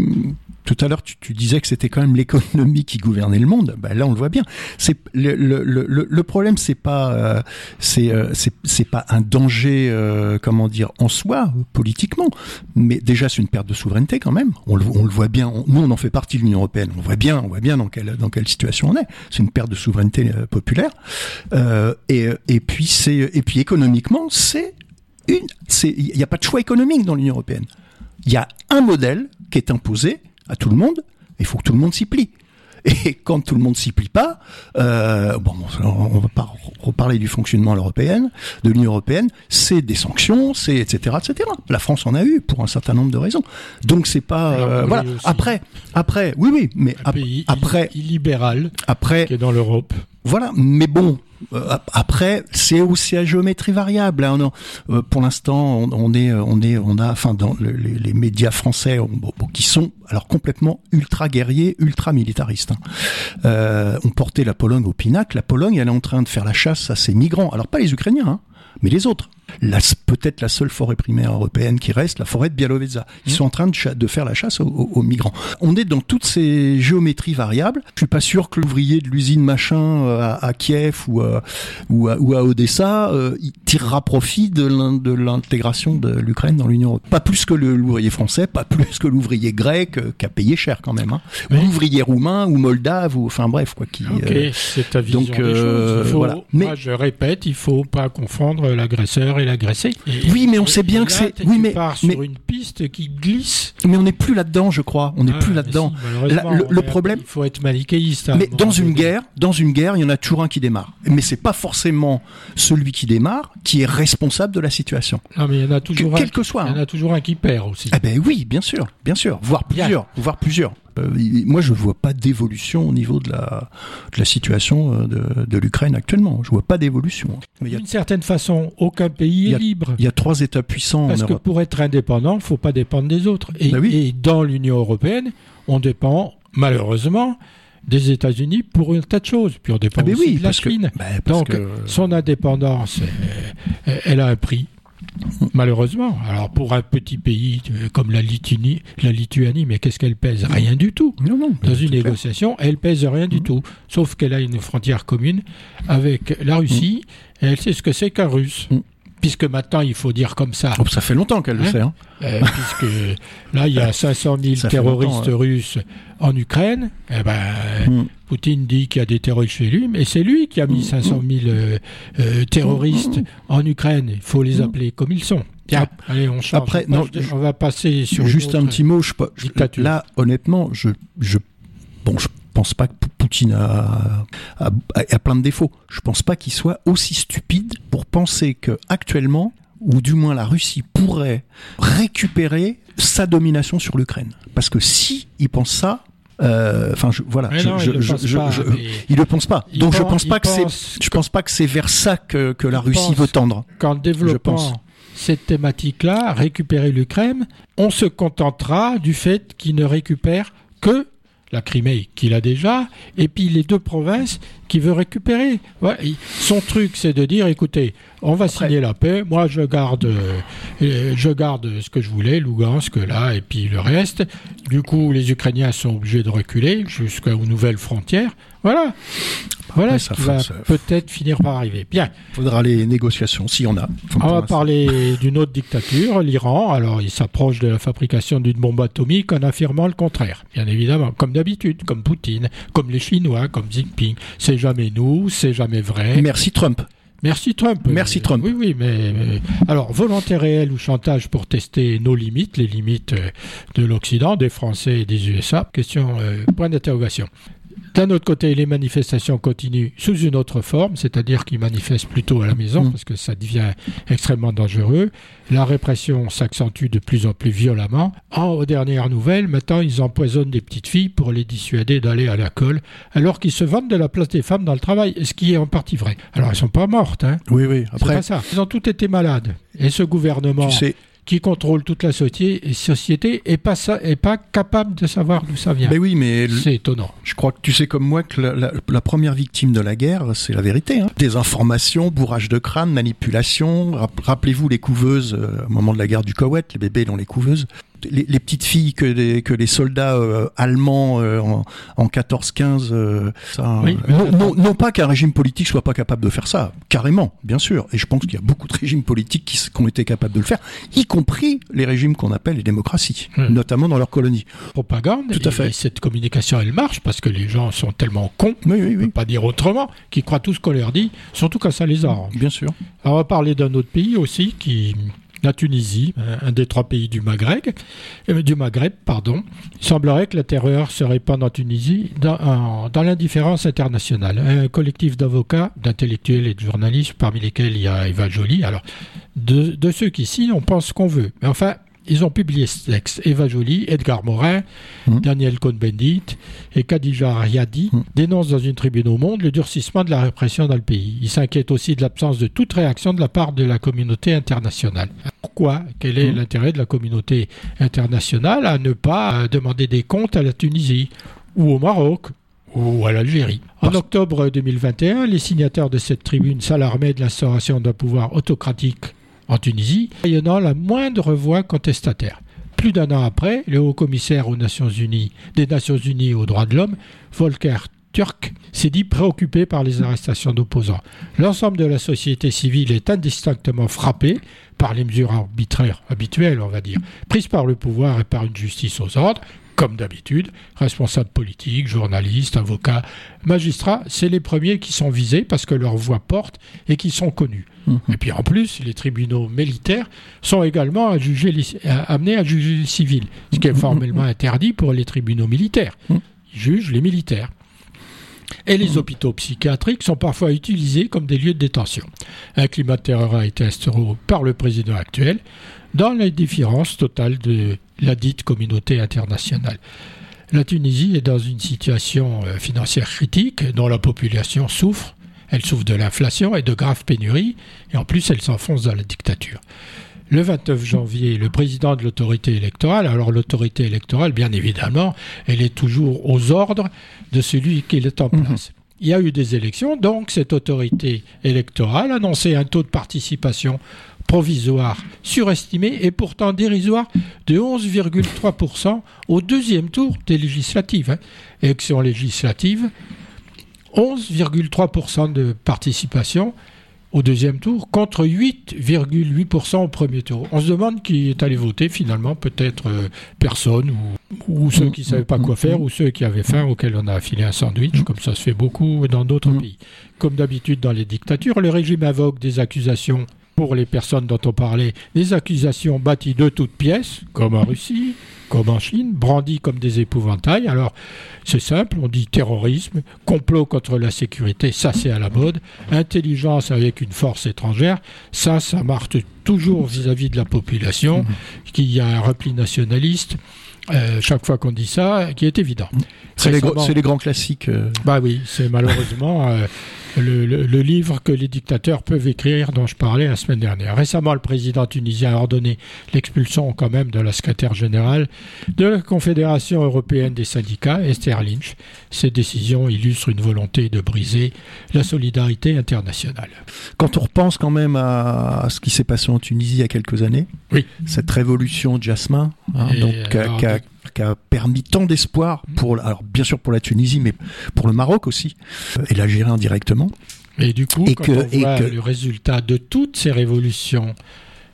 tout à l'heure, tu, tu, disais que c'était quand même l'économie qui gouvernait le monde. Ben là, on le voit bien. C'est le, le, le, le problème, c'est pas euh, c'est euh, c'est pas un danger, euh, comment dire, en soi politiquement, mais déjà c'est une perte de souveraineté quand même. On le, on le voit bien. Nous, on en fait partie de l'Union européenne. On voit bien, on voit bien dans quelle dans quelle situation on est. C'est une perte de souveraineté populaire. et et puis c'est et puis économiquement, c'est une c'est il n'y a pas de choix économique dans l'Union européenne. Il y a un modèle qui est imposé à tout le monde, il faut que tout le monde s'y plie. Et quand tout le monde s'y plie pas, euh, bon, on va pas reparler du fonctionnement de l'Union européenne, c'est des sanctions, c'est etc., etc. La France en a eu pour un certain nombre de raisons. Donc c'est pas euh, voilà. Après, après, oui, oui, mais un pays après illibéral, après qui est dans l'Europe. Voilà, mais bon, après, c'est aussi à géométrie variable. Hein. On, euh, pour l'instant, on, est, on est, on a, enfin, dans le, les, médias français, qui sont alors complètement ultra guerriers, ultra militaristes. Hein. Euh, on portait la Pologne au pinacle. La Pologne, elle est en train de faire la chasse à ses migrants. Alors pas les Ukrainiens, hein, mais les autres peut-être la seule forêt primaire européenne qui reste, la forêt de Bialovezza. Ils mmh. sont en train de, de, faire la chasse aux, aux, migrants. On est dans toutes ces géométries variables. Je suis pas sûr que l'ouvrier de l'usine machin euh, à, à, Kiev ou, à, ou, à, ou à Odessa euh, il tirera profit de l'intégration de l'Ukraine dans l'Union européenne. Pas plus que l'ouvrier français, pas plus que l'ouvrier grec euh, qui a payé cher quand même. Hein. Oui. L'ouvrier roumain ou moldave ou enfin bref quoi. Qui, ok, euh, c'est ta vision donc, des choses. Faut, voilà. Mais moi, je répète, il faut pas confondre l'agresseur et l'agressé. Oui, mais on sait bien que c'est. Oui, mais pars mais sur une piste qui glisse. Mais on n'est plus là-dedans, je crois. On n'est ah, plus là-dedans. Si, la, le, le problème. Il faut être manichéiste. Mais dans une guerre, dans une guerre, il y en a toujours un qui démarre. Mais c'est pas forcément celui qui démarre qui est responsable de la situation. Non, mais il y en a toujours que, un. Quel que soit. Il y en a toujours un qui perd aussi. Ah ben oui, bien sûr, bien sûr, voire plusieurs, bien. voire plusieurs. Euh, moi, je vois pas d'évolution au niveau de la, de la situation euh, de, de l'Ukraine actuellement. Je vois pas d'évolution. D'une certaine façon, aucun pays est libre. Il y a trois États puissants Parce en que Europe. pour être indépendant, il faut pas dépendre des autres. Et, bah oui. et dans l'Union européenne, on dépend malheureusement des États-Unis pour un tas de choses. Puis on dépend ah aussi oui, de la parce Chine. Que, bah, parce Donc, que... son indépendance, elle a un prix. Malheureusement. Alors pour un petit pays comme la Lituanie, la Lituanie mais qu'est-ce qu'elle pèse? Rien du tout. Non, non, Dans une négociation, elle pèse rien du mmh. tout. Sauf qu'elle a une frontière commune avec la Russie mmh. et elle sait ce que c'est qu'un Russe. Mmh. Puisque maintenant, il faut dire comme ça. Oh, ça fait longtemps qu'elle hein le sait. Hein. Euh, puisque là, il y a 500 000 Ça fait terroristes russes en Ukraine. Eh ben, Mm. Poutine dit qu'il y a des terroristes chez lui, mais c'est lui qui a mis 500 000 euh, euh, terroristes en Ukraine. Il faut les appeler comme ils sont. Bien, allez, on change. Après, non, on va passer sur Juste un petit mot. Je, je- dictature. là, honnêtement, je, je, bon, je pense pas que Poutine a, a, a plein de défauts. Je pense pas qu'il soit aussi stupide pour penser que actuellement, ou du moins la Russie pourrait récupérer sa domination sur l'Ukraine. Parce que si il pense ça, enfin, je, voilà, je, non, je, il je- je- pas, je- il le pense pas. Donc je pense- pense pas que c'est, je pense pas que c'est vers ça que, que la Russie veut tendre. qu'en Je pense. développant cette thématique-là, récupérer l'Ukraine, on se contentera du fait qu'il ne récupère que la Crimée qu'il a déjà, et puis les deux provinces qu'il veut récupérer. Ouais, son truc, c'est de dire, écoutez, on va signer la paix, moi je garde, euh, je garde ce que je voulais, Lugansk là, et puis le reste. Du coup, les Ukrainiens sont obligés de reculer jusqu'aux nouvelles frontières. Voilà. Voilà Après, ce ça qui va peut-être finir par arriver. Bien. Faudra les négociations, s'il y en a. On va parler d'une autre dictature, l'Iran. Alors, il s'approche de la fabrication d'une bombe atomique en affirmant le contraire, bien évidemment, comme d'habitude, comme Poutine, comme les Chinois, comme Xi Jinping. C'est jamais nous, c'est jamais vrai. Merci Trump. Merci Trump. Merci Euh, Trump. Oui, oui, mais, mais- alors volonté réelle ou chantage pour tester nos limites, les limites euh, de l'Occident, des Français et des USA. Question euh, point d'interrogation. D'un autre côté, les manifestations continuent sous une autre forme, c'est-à-dire qu'ils manifestent plutôt à la maison Mm. parce que ça devient extrêmement dangereux. La répression s'accentue de plus en plus violemment. En, aux dernières nouvelles, maintenant, ils empoisonnent des petites filles pour les dissuader d'aller à l'école, alors qu'ils se vendent de la place des femmes dans le travail, ce qui est en partie vrai. Alors, elles sont pas mortes, hein. Oui, oui. Après, pas ça. Ils ont tous été malades. Et ce gouvernement tu sais, qui contrôle toute la société et pas, ça, et pas capable de savoir d'où ça vient. Mais oui, mais c'est étonnant. Je crois que tu sais comme moi que la, la, première victime de la guerre, c'est la vérité. Hein. Désinformation, bourrage de crâne, manipulation. Rappelez-vous les couveuses euh, au moment de la guerre du Koweït, les bébés dans les couveuses les, petites filles que les, que les soldats euh, allemands euh, en, en 14-15, euh, non, non, pas qu'un régime politique soit pas capable de faire ça, carrément, bien sûr. Et je pense qu'il y a beaucoup de régimes politiques qui, qui, ont été capables de le faire, y compris les régimes qu'on appelle les démocraties, notamment dans leurs colonies. Propagande. Tout à fait. Et cette communication, elle marche parce que les gens sont tellement cons, oui, oui, oui. pas dire autrement, qu'ils croient tout ce qu'on leur dit, surtout quand ça les arrange. Bien sûr. Alors, on va parler d'un autre pays aussi qui la Tunisie, un des trois pays du Maghreb, euh, du Maghreb, pardon. Il semblerait que la terreur se répande en Tunisie dans, l'indifférence internationale. Un collectif d'avocats, d'intellectuels et de journalistes, parmi lesquels il y a Eva Joly. Alors, de, de ceux qui signent, on pense qu'on veut. Mais enfin, ils ont publié ce texte. Eva Joly, Edgar Morin, mmh. Daniel Cohn-Bendit et Khadija Ariadi mmh. dénoncent dans une tribune au Monde le durcissement de la répression dans le pays. Ils s'inquiètent aussi de l'absence de toute réaction de la part de la communauté internationale. Pourquoi? Quel est mmh. l'intérêt de la communauté internationale à ne pas euh, demander des comptes à la Tunisie ou au Maroc ou à l'Algérie? En octobre 2021, les signataires de cette tribune s'alarmaient de l'instauration d'un pouvoir autocratique en Tunisie, ayant la moindre voix contestataire. Plus d'un an après, le haut commissaire aux Nations Unies, des Nations Unies aux droits de l'homme, Volker Turk, s'est dit préoccupé par les arrestations d'opposants. L'ensemble de la société civile est indistinctement frappé par les mesures arbitraires habituelles, on va dire, prises par le pouvoir et par une justice aux ordres, comme d'habitude, responsables politiques, journalistes, avocats, magistrats, c'est les premiers qui sont visés parce que leur voix porte et qui sont connus. Mhm. Et puis en plus, les tribunaux militaires sont également à juger amenés à juger les civils, ce qui est mhm. formellement interdit pour les tribunaux militaires. Mhm. Ils jugent les militaires. Et les hôpitaux psychiatriques sont parfois utilisés comme des lieux de détention. Un climat de terreur a été instauré par le président actuel dans l'indifférence totale de la dite communauté internationale. La Tunisie est dans une situation euh, financière critique dont la population souffre. Elle souffre de l'inflation et de graves pénuries, et en plus elle s'enfonce dans la dictature. Le 29 janvier, le président de l'autorité électorale, alors l'autorité électorale, bien évidemment, elle est toujours aux ordres de celui qui est en mhm. place. Il y a eu des élections, donc cette autorité électorale a annoncé un taux de participation provisoire surestimé et pourtant dérisoire de 11,3% au deuxième tour des législatives. Hein. Élections législatives, 11,3% de participation au deuxième tour contre 8,8% au premier tour. On se demande qui est allé voter finalement, peut-être euh, personne ou, ceux qui ne savaient pas quoi faire ou ceux qui avaient faim auxquels on a affilé un sandwich, comme ça se fait beaucoup dans d'autres mm. pays. Comme d'habitude dans les dictatures, le régime invoque des accusations pour les personnes dont on parlait, des accusations bâties de toutes pièces, comme en Russie, comme en Chine, brandies comme des épouvantails. Alors, c'est simple, on dit terrorisme, complot contre la sécurité, ça c'est à la mode, intelligence avec une force étrangère, ça, ça marque toujours vis-à-vis de la population, mmh. qu'il y a un repli nationaliste. Euh, chaque fois qu'on dit ça, qui est évident. C'est les, grands classiques. Euh. Bah oui, c'est malheureusement euh, le, livre que les dictateurs peuvent écrire dont je parlais la semaine dernière. Récemment, le président tunisien a ordonné l'expulsion quand même de la secrétaire générale de la Confédération européenne des syndicats, Esther Lynch. Cette décision illustre une volonté de briser la solidarité internationale. Quand on repense quand même à, ce qui s'est passé en Tunisie il y a quelques années, oui. cette révolution de Jasmin, hein, donc, qui a permis tant d'espoir pour, alors bien sûr pour la Tunisie, mais pour le Maroc aussi, euh, et l'Algérie indirectement. Et du coup, quand on voit le résultat de toutes ces révolutions,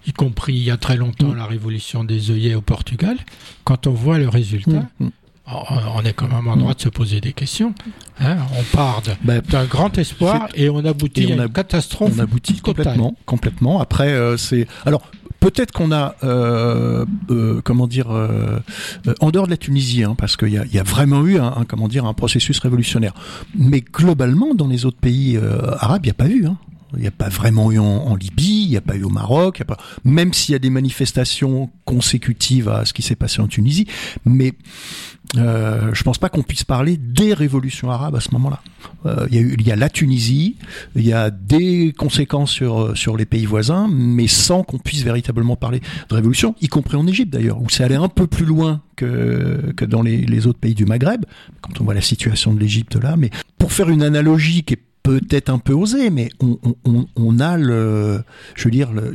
y compris il y a très longtemps mm. la révolution des œillets au Portugal, quand on voit le résultat, mm, mm. On est quand même en droit de se poser des questions. Hein. on part ben, d'un grand espoir et on aboutit à une catastrophe. On aboutit complètement, complètement. Après, euh, c'est alors Peut-être qu'on a, euh, euh, comment dire, euh, en dehors de la Tunisie, hein, parce qu'il y, y a, vraiment eu un, comment dire, un processus révolutionnaire. Mais globalement, dans les autres pays arabes, il n'y a pas eu. Hein. Il n'y a pas vraiment eu en, Libye, Tunisie, il n'y a pas eu au Maroc, même s'il y a des manifestations consécutives à ce qui s'est passé en Tunisie, mais euh, je pense pas qu'on puisse parler des révolutions arabes à ce moment-là. Euh, il y, a la Tunisie, il y a des conséquences sur sur les pays voisins, mais sans qu'on puisse véritablement parler de révolution, y compris en Égypte d'ailleurs, où c'est allé un peu plus loin que que dans les, les autres pays du Maghreb, quand on voit la situation de l'Égypte là. Mais pour faire une analogie qui est peut-être un peu osée, mais on, on, on, a le, je veux dire, le,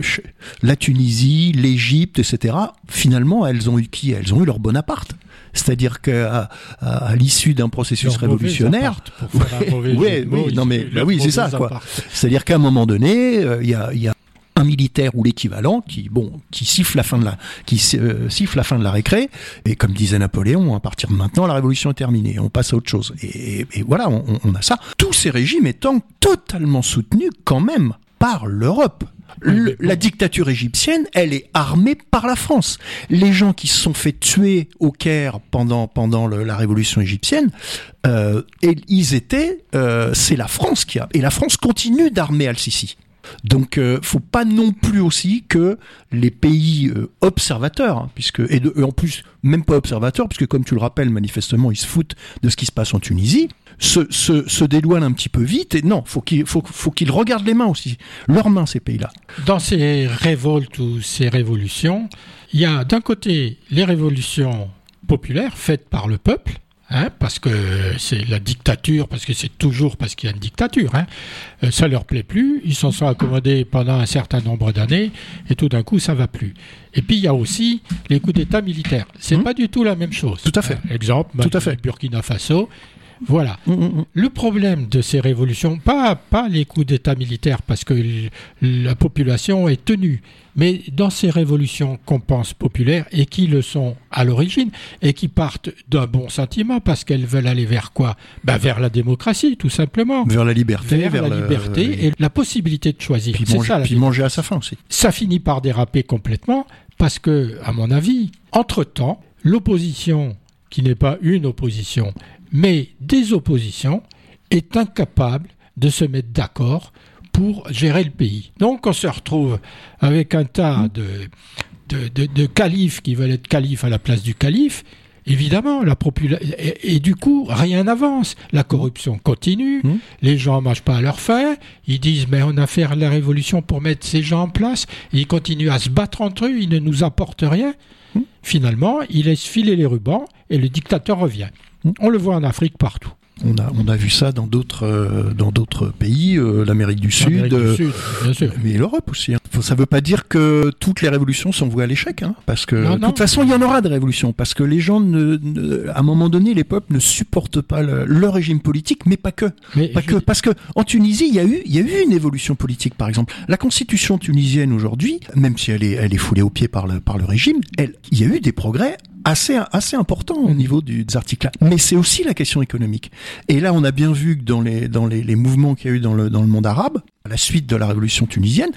la Tunisie, l'Égypte, etc. Finalement, elles ont eu qui? Elles ont eu leur Bonaparte. C'est-à-dire qu'à à, à l'issue d'un processus Leur révolutionnaire, oui, ouais, oui, non mais bah oui, c'est ça quoi. C'est-à-dire qu'à un moment donné, euh, il y, a, y a un militaire ou l'équivalent qui bon qui siffle la fin de la qui euh, siffle la fin de la récré. Et comme disait Napoléon à partir de maintenant la révolution est terminée. On passe à autre chose. Et, et voilà on, on, a ça. Tous ces régimes étant totalement soutenus quand même par l'Europe. Le, la dictature égyptienne, elle est armée par la France. Les gens qui se sont fait tuer au Caire pendant pendant le, la révolution égyptienne, euh, et ils étaient, euh, c'est la France qui a, et la France continue d'armer Al-Sisi. Donc, euh, faut pas non plus aussi que les pays euh, observateurs, hein, puisque et, en plus même pas observateurs, puisque comme tu le rappelles, manifestement, ils se foutent de ce qui se passe en Tunisie, se, se, un petit peu vite. Et non, faut faut, faut qu'ils regardent les mains aussi, leurs mains ces pays-là. Dans ces révoltes ou ces révolutions, il y a d'un côté les révolutions populaires faites par le peuple Hein, parce que c'est la dictature, parce que c'est toujours parce qu'il y a une dictature. Hein. Euh, ça leur plaît plus, ils s'en sont accommodés pendant un certain nombre d'années, et tout d'un coup ça va plus. Et puis il y a aussi les coups d'État militaires. C'est mmh. pas du tout la même chose. Tout à fait. Hein, exemple, tout à fait. Burkina Faso. Voilà. Mmh, mmh. Le problème de ces révolutions, pas, pas les coups d'État militaires, parce que la population est tenue, mais dans ces révolutions qu'on pense populaires et qui le sont à l'origine et qui partent d'un bon sentiment parce qu'elles veulent aller vers quoi? Ben Vers la démocratie, tout simplement. Vers la liberté. Vers, vers la le... liberté et la possibilité de choisir. Puis, manger, ça, puis manger à sa faim aussi. Ça finit par déraper complètement parce que, à mon avis, entre-temps, l'opposition, qui n'est pas une opposition, mais des oppositions, est incapable de se mettre d'accord pour gérer le pays. Donc on se retrouve avec un tas de, de, de, de califes qui veulent être califes à la place du calife. Évidemment, la population et, et, du coup, rien n'avance. La corruption continue. Mmh. Les gens mangent pas à leur faim. Ils disent mais on a fait la révolution pour mettre ces gens en place. Et ils continuent à se battre entre eux. Ils ne nous apportent rien. Mmh. Finalement, ils laissent filer les rubans et le dictateur revient. On le voit en Afrique partout. On a, on a vu ça dans d'autres euh, dans d'autres pays, euh, l'Amérique du Sud, du Sud bien mais l'Europe aussi. Hein. Ça ne veut pas dire que toutes les révolutions sont vouées à l'échec, hein, parce que non, de toute façon il y en aura des révolutions, parce que les gens, ne, ne, à un moment donné, les peuples ne supportent pas le, le régime politique, mais pas que, mais pas que, parce que en Tunisie il y a eu il y a eu une évolution politique, par exemple. La constitution tunisienne aujourd'hui, même si elle est elle est foulée aux pieds par le par le régime, elle, il y a eu des progrès assez assez important au niveau du, des articles. Mais c'est aussi la question économique. Et là, on a bien vu que dans les dans les, les mouvements qu'il y a eu dans le dans le monde arabe, à la suite de la révolution tunisienne,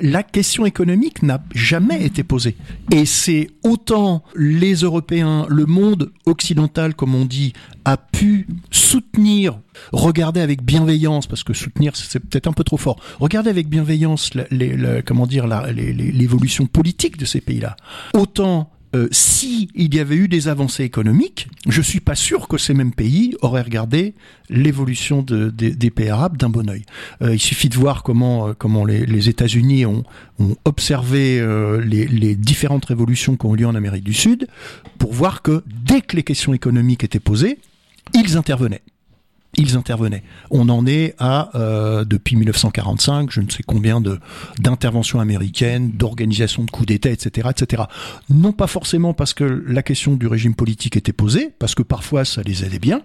la question économique n'a jamais été posée. Et c'est autant les Européens, le monde occidental, comme on dit, a pu soutenir, regarder avec bienveillance, parce que soutenir c'est peut-être un peu trop fort, regarder avec bienveillance la, les, comment dire l'évolution politique de ces pays-là. Autant euh, si il y avait eu des avancées économiques, je suis pas sûr que ces mêmes pays auraient regardé l'évolution de, de, des pays arabes d'un bon oeil. Euh, il suffit de voir comment euh, les, États-Unis ont, observé euh, les, différentes révolutions qui ont eu lieu en Amérique du Sud pour voir que dès que les questions économiques étaient posées, ils intervenaient ils intervenaient. On en est à, euh, depuis 1945, je ne sais combien d'interventions américaines, d'organisations de coups d'État, etc., etc. Non pas forcément parce que la question du régime politique était posée, parce que parfois ça les aidait bien,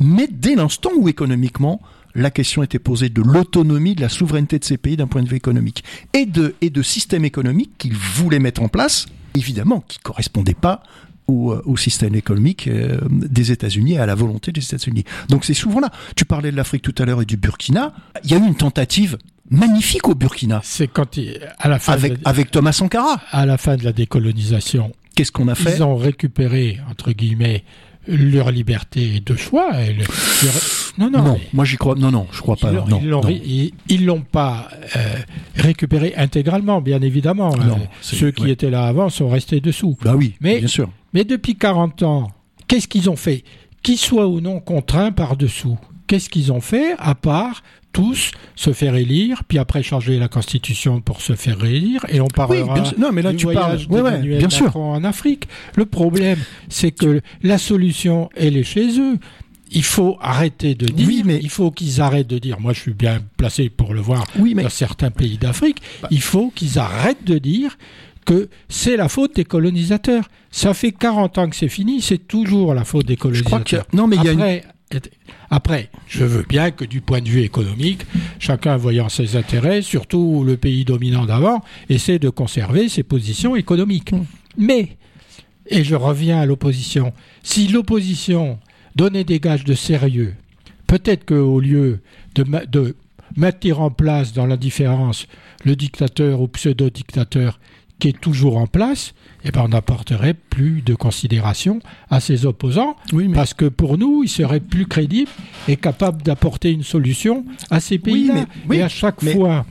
mais dès l'instant où économiquement la question était posée de l'autonomie, de la souveraineté de ces pays d'un point de vue économique, et de, et de systèmes économiques qu'ils voulaient mettre en place, évidemment, qui correspondaient pas au, au, système économique euh, des États-Unis et à la volonté des États-Unis. Donc c'est souvent là. Tu parlais de l'Afrique tout à l'heure et du Burkina. Il y a eu une tentative magnifique au Burkina. C'est quand il, à la fin avec, la, avec Thomas Sankara. À la fin de la décolonisation. Qu'est-ce qu'on a fait? Ils ont récupéré entre guillemets leur liberté de choix. et le- leur- Non, non, Non, moi j'y crois. Non, non, je crois pas. ils l'ont- non, ils l'ont pas euh, récupéré intégralement, bien évidemment. Non, Euh, Ceux qui ouais. étaient là avant sont restés dessous. Bah oui, Mais- bien sûr. Mais depuis 40 ans, qu'est-ce qu'ils ont fait? Qu'ils soient ou non contraints par-dessous. Qu'est-ce qu'ils ont fait à part tous se faire élire, puis après changer la constitution pour se faire réélire, et on Oui, parlera bien sûr. Non, mais là du tu parles. Ouais, ouais, bien sûr. Macron en Afrique. Le problème, c'est que la solution, elle est chez eux. Il faut arrêter de dire, Oui, mais- il faut qu'ils arrêtent de dire, moi je suis bien placé pour le voir Oui, mais dans certains pays d'Afrique, Bah. il faut qu'ils arrêtent de dire que c'est la faute des colonisateurs. Ça fait 40 ans que c'est fini, c'est toujours la faute des je crois colonisateurs. que non, mais il y a une. Après, je veux bien que du point de vue économique, chacun voyant ses intérêts, surtout le pays dominant d'avant, essaie de conserver ses positions économiques. Mm. Mais, et je reviens à l'opposition, si l'opposition donnait des gages de sérieux, peut-être qu'au lieu de, maintenir en place dans l'indifférence le dictateur ou pseudo-dictateur qui est toujours en place, eh ben on n'apporterait plus de considération à ses opposants Oui, mais parce que pour nous, il serait plus crédible et capable d'apporter une solution à ces pays-là. mais- oui, et à chaque mais- fois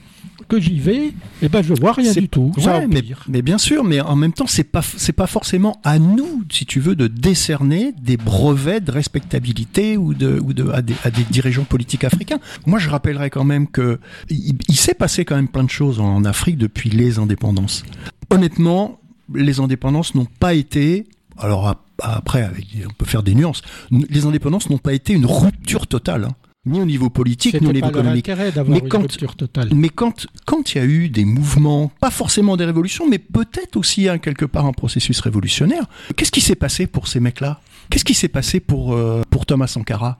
que j'y vais, eh ben, je vois rien du tout. Ça mais, mais bien sûr, mais en même temps, c'est pas c'est pas forcément à nous, si tu veux, de décerner des brevets de respectabilité ou de ou de à des, à des dirigeants politiques africains. Moi, je rappellerai quand même que il, il s'est passé quand même plein de choses en Afrique depuis les indépendances. Honnêtement, les indépendances n'ont pas été alors ap- après, avec- on peut faire des nuances. Les indépendances n'ont pas été une rupture totale, hein. ni au niveau politique, ni au niveau économique. Mais quand il y a eu des mouvements, pas forcément des révolutions, mais peut-être aussi hein, quelque part un processus révolutionnaire, qu'est-ce qui s'est passé pour ces mecs-là? Qu'est-ce qui s'est passé pour euh, pour Thomas Sankara?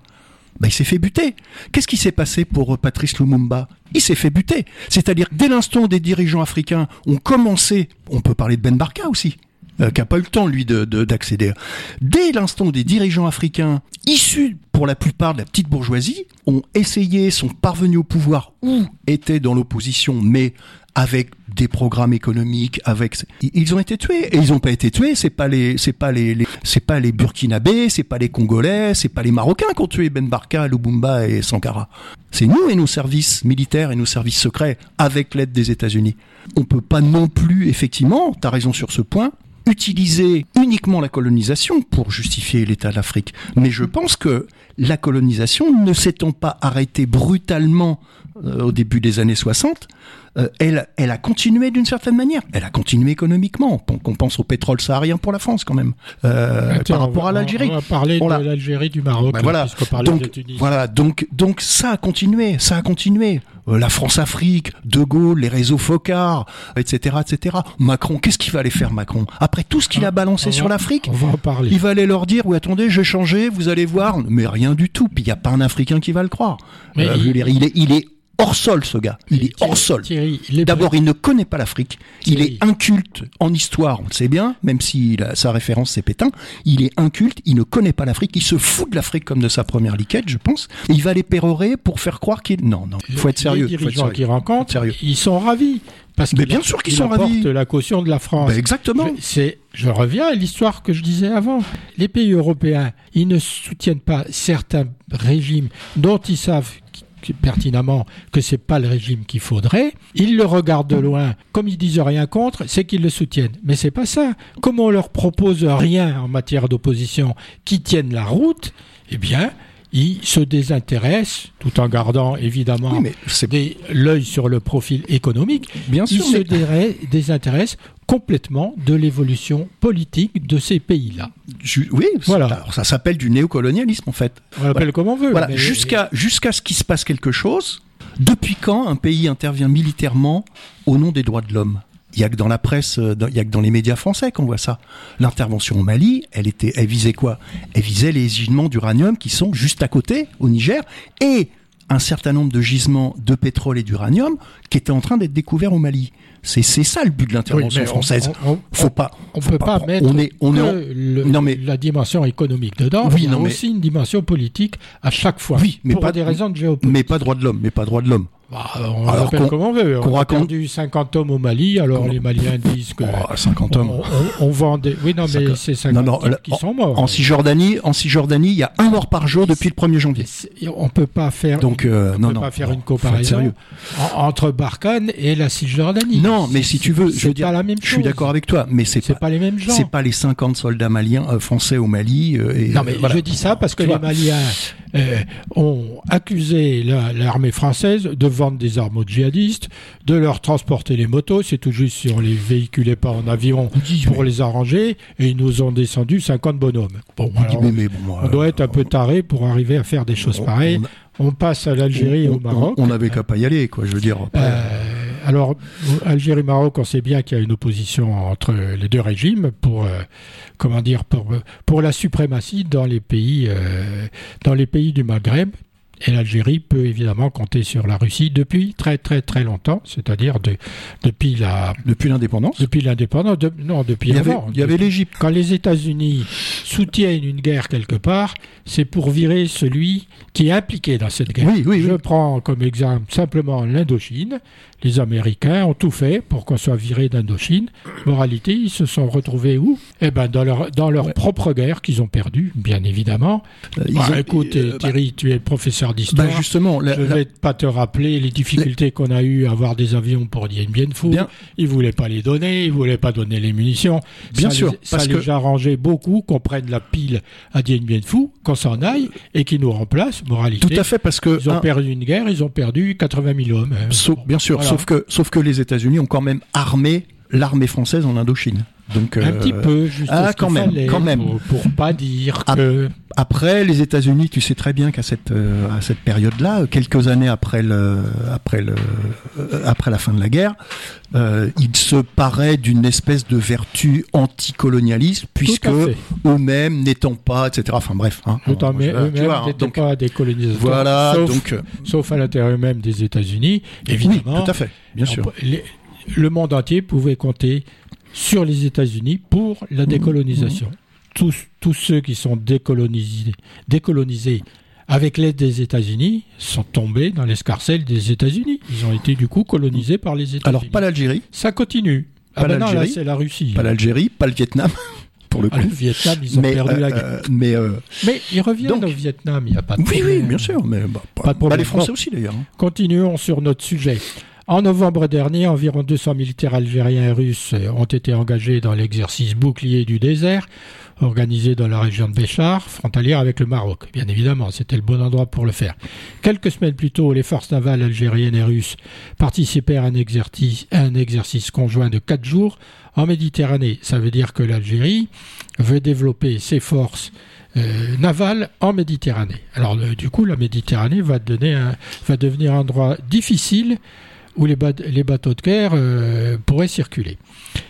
Bah, il s'est fait buter. Qu'est-ce qui s'est passé pour euh, Patrice Lumumba? Il s'est fait buter. C'est-à-dire dès l'instant où des dirigeants africains ont commencé, on peut parler de Ben Barka aussi, euh, qui n'a pas eu le temps, lui, de- de- d'accéder. Dès l'instant où des dirigeants africains, issus pour la plupart de la petite bourgeoisie, ont essayé, sont parvenus au pouvoir ou étaient dans l'opposition, mais avec des programmes économiques, avec ils ont été tués et ils n'ont pas été tués. C'est pas les, c'est pas les, les- c'est pas les Burkinabés, c'est pas les Congolais, c'est pas les Marocains qui ont tué Ben Barka, Lubumba et Sankara. C'est nous et nos services militaires et nos services secrets avec l'aide des États-Unis. On peut pas non plus, effectivement, t'as raison sur ce point, utiliser uniquement la colonisation pour justifier l'état d'Afrique. Mais je pense que la colonisation, ne s'étant pas arrêtée brutalement euh, au début des années 60, euh, elle, elle a continué d'une certaine manière. Elle a continué économiquement. Qu'on pense au pétrole saharien pour la France quand même, euh, par rapport va- à l'Algérie. On va parler de l'Algérie, du Maroc, Ben là, voilà. Donc, de Tunis. voilà, donc, donc ça a continué, ça a continué. Euh, la France-Afrique, De Gaulle, les réseaux Focard, etc., etc. Macron, qu'est-ce qu'il va aller faire Macron? Après tout ce qu'il a Ah, balancé on sur l'Afrique, il va aller leur dire, oui, attendez, j'ai changé, vous allez voir. Mais rien du tout. Puis il n'y a pas un Africain qui va le croire. Mais Euh, il- je veux dire, il est, il est hors sol, ce gars. Il est hors sol. D'abord, il ne connaît pas l'Afrique. Il est inculte en histoire, on le sait bien, même si sa référence c'est Pétain. Il est inculte, il ne connaît pas l'Afrique, il se fout de l'Afrique comme de sa première liquette, je pense. Et il va les pérorer pour faire croire qu'il... Non, non, il faut être sérieux. Les dirigeants sérieux. qu'il rencontre, Sérieux. ils sont ravis. Parce Mais bien sûr qu'ils il sont ravis. la caution de la France. Ben, exactement. Je- C'est, je reviens à l'histoire que je disais avant. Les pays européens, ils ne soutiennent pas certains régimes dont ils savent pertinemment que c'est pas le régime qu'il faudrait. Ils le regardent de loin. Comme ils disent rien contre, c'est qu'ils le soutiennent. Mais c'est pas ça. Comme on leur propose rien en matière d'opposition qui tienne la route, eh bien, ils se désintéressent tout en gardant évidemment Oui, l'œil sur le profil économique, bien ils sûr. se mais- désintéressent complètement de l'évolution politique de ces pays-là. Oui, Voilà. alors ça s'appelle du néocolonialisme en fait. On l'appelle comme on veut. Voilà, mais- jusqu'à jusqu'à ce qu'il se passe quelque chose. Depuis quand un pays intervient militairement au nom des droits de l'homme? Il y a que dans la presse, euh, il y a que dans les médias français qu'on voit ça. L'intervention au Mali, elle était, elle visait quoi? Elle visait les gisements d'uranium qui sont juste à côté, au Niger, et un certain nombre de gisements de pétrole et d'uranium qui étaient en train d'être découverts au Mali. C'est ça le but de l'intervention française. on- on- faut pas. On faut peut pas, mettre On est, on est que en- le- Non, mais- la dimension économique dedans. Oui, il y a non, mais- aussi une dimension politique à chaque fois. Oui, mais pour pas- des raisons de géopolitique. mais pas droit de l'homme, mais pas droit de l'homme. Bah, on Alors, l'appelle comme on veut. On, a perdu 50 hommes au Mali, alors les Maliens disent que. 50 hommes. On, vend des. Oui, non, mais c'est 50 non, qui sont morts. En Cisjordanie, en Cisjordanie, il y a un mort par jour depuis le 1er janvier. On peut pas faire. Donc, euh, on peut pas faire une comparaison entre Barkhane et la Cisjordanie. Non, mais si tu veux, je veux dire, la même chose. je suis d'accord avec toi, mais c'est pas, pas, les mêmes gens. C'est pas les 50 soldats maliens euh, français au Mali. Euh, et, non, mais je dis ça parce que les Maliens ont accusé l'armée française de vendre des armes aux djihadistes, de leur transporter les motos, c'est tout juste si on les véhiculait pas en avion pour les arranger, et ils nous ont descendu 50 bonhommes. Bon, on doit être un peu taré pour arriver à faire des choses pareilles. On, passe à l'Algérie et au Maroc. On n'avait qu'à pas y aller, quoi, je veux dire. Euh, alors, Algérie-Maroc, on sait bien qu'il y a une opposition entre les deux régimes pour, euh, comment dire, pour, pour la suprématie dans les pays, euh, dans les pays du Maghreb. Et l'Algérie peut évidemment compter sur la Russie depuis très très très longtemps, c'est-à-dire de, depuis la depuis l'indépendance. Depuis l'indépendance, non depuis il y avant. il y avait l'Égypte. Quand les États-Unis soutiennent une guerre quelque part, c'est pour virer celui qui est impliqué dans cette guerre. Oui, oui, Je prends comme exemple simplement l'Indochine. Les Américains ont tout fait pour qu'on soit viré d'Indochine. Moralité, ils se sont retrouvés où? Eh ben dans leur dans leur propre guerre qu'ils ont perdue, bien évidemment. Euh, bah, écoute, euh, Thierry, bah, tu es professeur d'histoire. Bah, justement, je ne vais pas te rappeler les difficultés qu'on a eues à avoir des avions pour Dien Bien Phu. Bien. Ils voulaient pas les donner, ils voulaient pas donner les munitions. Bien sûr, ça parce les que... arrangeait beaucoup qu'on prenne la pile à Dien Bien Phu, qu'on s'en aille et qu'ils nous remplacent. Moralité. Tout à fait, parce que ils ont perdu une guerre, ils ont perdu 80 000 hommes. Hein. bien sûr. Sauf que, sauf que les États-Unis ont quand même armé l'armée française en Indochine. Donc, un petit euh, peu, juste ah, quand même, quand même, pour, pas dire que. Après, les États-Unis, tu sais très bien qu'à cette euh, à cette période-là, quelques années après le après le euh, après la fin de la guerre, il se paraît d'une espèce de vertu anticolonialiste, puisque eux-mêmes n'étant pas, etc. Enfin bref, hein, eux-mêmes n'étaient pas des colonisateurs. Voilà, sauf, donc sauf à l'intérieur même des États-Unis, évidemment. Oui, tout à fait, bien sûr. le monde entier pouvait compter sur les États-Unis pour la décolonisation. Mmh. Tous, tous ceux qui sont décolonisés, décolonisés avec l'aide des États-Unis sont tombés dans l'escarcelle des États-Unis. Ils ont été du coup colonisés par les États-Unis. Alors pas l'Algérie Ça continue. Ah pas ben l'Algérie, c'est la Russie. Pas l'Algérie, pas le Vietnam. Pour le, ah, coup. le Vietnam, ils ont perdu la guerre. Euh, mais, euh, mais ils reviennent au Vietnam, il n'y a pas de oui, Oui, bien sûr, mais bah, pas, de problème. Bah, les Français aussi d'ailleurs. Hein. Continuons sur notre sujet. En novembre dernier, environ 200 militaires algériens et russes ont été engagés dans l'exercice bouclier du désert, organisé dans la région de Béchar, frontalière avec le Maroc. Bien évidemment, c'était le bon endroit pour le faire. Quelques semaines plus tôt, les forces navales algériennes et russes participèrent à un exercice, conjoint de quatre jours en Méditerranée. Ça veut dire que l'Algérie veut développer ses forces euh, navales en Méditerranée. Alors du coup, la Méditerranée va devenir un endroit difficile où les, bateaux de guerre euh, pourraient circuler.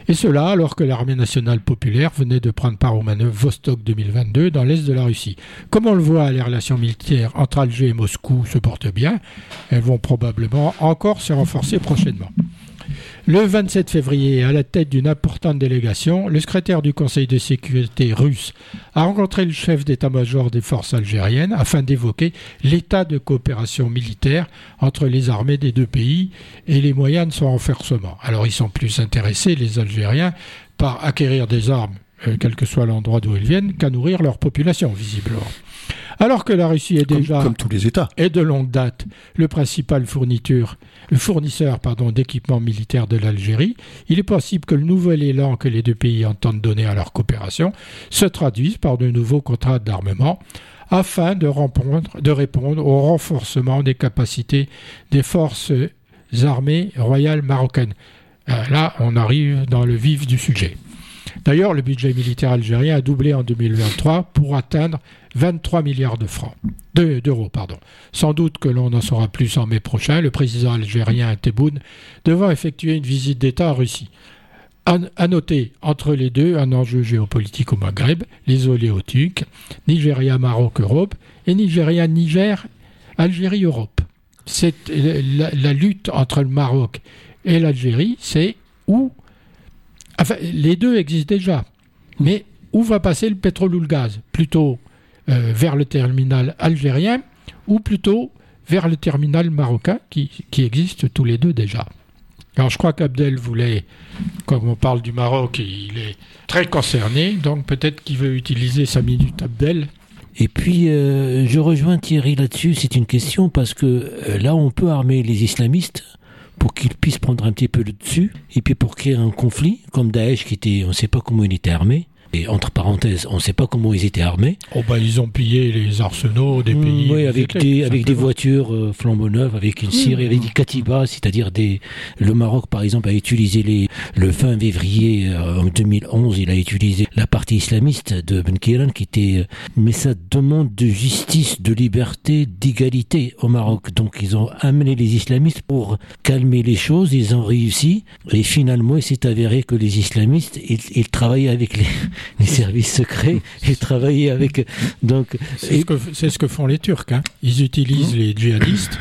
Et cela alors que l'armée nationale populaire venait de prendre part aux manœuvres Vostok 2022 dans l'est de la Russie. Comme on le voit, les relations militaires entre Alger et Moscou se portent bien. Elles vont probablement encore se renforcer prochainement. Le 27 février, à la tête d'une importante délégation, le secrétaire du Conseil de sécurité russe a rencontré le chef d'état-major des forces algériennes afin d'évoquer l'état de coopération militaire entre les armées des deux pays et les moyens de son renforcement. Alors ils sont plus intéressés, les Algériens, par acquérir des armes, euh, quel que soit l'endroit d'où ils viennent, qu'à nourrir leur population, visiblement. Alors que la Russie est déjà, comme, tous les États, et de longue date, le principal fourniture, le fournisseur pardon, d'équipements militaires de l'Algérie, il est possible que le nouvel élan que les deux pays entendent donner à leur coopération se traduise par de nouveaux contrats d'armement afin de répondre, de répondre au renforcement des capacités des forces armées royales marocaines. Euh, là, on arrive dans le vif du sujet. D'ailleurs, le budget militaire algérien a doublé en 2023 pour atteindre 23 milliards de francs, d'euros. pardon. Sans doute que l'on en saura plus en mai prochain, le président algérien Tebboune devant effectuer une visite d'État en Russie. À, noter entre les deux un enjeu géopolitique au Maghreb, les oléotucs, Nigeria, Maroc, Europe, et Nigeria, Niger, Algérie, Europe. C'est la, la lutte entre le Maroc et l'Algérie, c'est où Enfin, les deux existent déjà. Mais où va passer le pétrole ou le gaz? Plutôt euh, vers le terminal algérien ou plutôt vers le terminal marocain qui, qui existe tous les deux déjà. Alors je crois qu'Abdel voulait, comme on parle du Maroc, il est très concerné, donc peut-être qu'il veut utiliser sa minute Abdel. Et puis, euh, je rejoins Thierry là-dessus, c'est une question parce que euh, là, on peut armer les islamistes pour qu'ils puissent prendre un petit peu le dessus, et puis pour créer un conflit, comme Daesh qui était, on ne sait pas comment il était armé, et entre parenthèses, on ne sait pas comment ils étaient armés. Oh bah ils ont pillé les arsenaux des pays. oui, avec des avec des voitures euh, flambant neuves, avec une cire, avec des katibas, c'est-à-dire des. Le Maroc par exemple a utilisé les le fin février euh, en 2011, il a utilisé la partie islamiste de Ben qui était. Euh, mais ça demande de justice, de liberté, d'égalité au Maroc. Donc ils ont amené les islamistes pour calmer les choses, ils ont réussi, et finalement il s'est avéré que les islamistes ils, ils travaillaient avec les les services secrets et travailler avec. Donc, c'est ce, que, ce que font les Turcs. Hein. Ils utilisent les djihadistes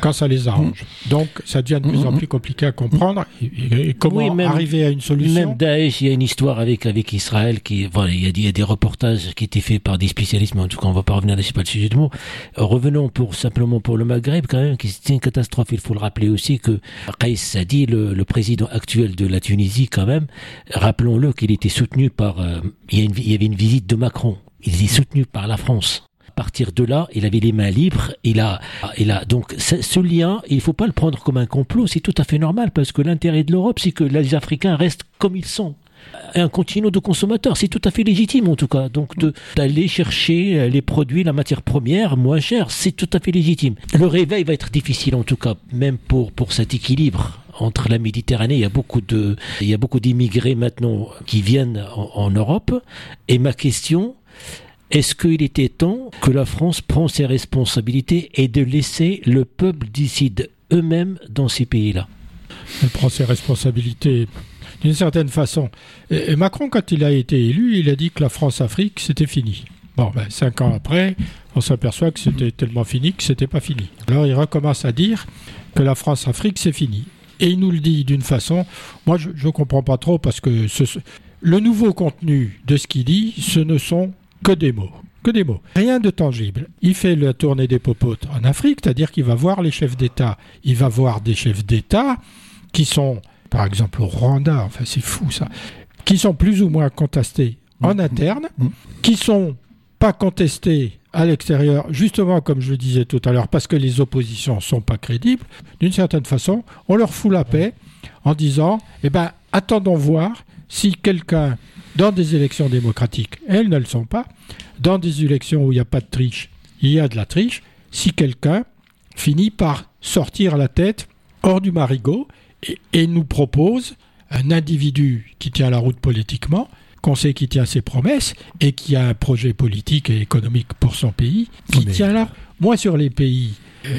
quand ça les arrange. Donc, ça devient de plus en plus compliqué à comprendre. Et, comment arriver à une solution Même Daesh, il y a une histoire avec avec Israël qui, voilà, il y a, des reportages qui étaient faits par des spécialistes, mais en tout cas, on va pas revenir là, c'est pas le sujet de mots. Revenons pour simplement pour le Maghreb, quand même, qui c'était une catastrophe. Il faut le rappeler aussi que Qais Sadi, le, le président actuel de la Tunisie, quand même, rappelons-le qu'il était soutenu par euh, il, y avait une visite de Macron. Il est soutenu par la France. À partir de là, il avait les mains libres. Il a, il a donc ce lien. Il faut pas le prendre comme un complot. C'est tout à fait normal parce que l'intérêt de l'Europe, c'est que les Africains restent comme ils sont un continent de consommateurs. C'est tout à fait légitime en tout cas. Donc d'aller chercher les produits, la matière première moins chère, c'est tout à fait légitime. Le réveil va être difficile en tout cas, même pour, pour cet équilibre entre la Méditerranée. Il y a beaucoup de, il y a beaucoup d'immigrés maintenant qui viennent en, Europe. Et ma question, est-ce qu'il était temps que la France prenne ses responsabilités et de laisser le peuple décider eux-mêmes dans ces pays-là? Elle prend ses responsabilités d'une certaine façon. Et, Macron, quand il a été élu, il a dit que la France-Afrique, c'était fini. Bon, ben, cinq ans après, on s'aperçoit que c'était tellement fini que c'était pas fini. Alors il recommence à dire que la France-Afrique, c'est fini. Et il nous le dit d'une façon, moi je ne comprends pas trop parce que le nouveau contenu de ce qu'il dit, ce ne sont que des mots. Que des mots. Rien de tangible. Il fait la tournée des popotes en Afrique, c'est-à-dire qu'il va voir les chefs d'État. Il va voir des chefs d'État qui sont, par exemple au Rwanda, enfin c'est fou ça, qui sont plus ou moins contestés en mm. interne, mm. qui sont pas contestés à l'extérieur, justement comme je le disais tout à l'heure, parce que les oppositions ne sont pas crédibles, d'une certaine façon, on leur fout la paix en disant, eh ben, attendons voir si quelqu'un, dans des élections démocratiques, elles ne le sont pas, dans des élections où il n'y a pas de triche, il y a de la triche, si quelqu'un finit par sortir la tête hors du marigot et, et nous propose un individu qui tient la route politiquement, qu'on sait qui tient ses promesses et qui a un projet politique et économique pour son pays, qui tient là. Moi, sur les pays,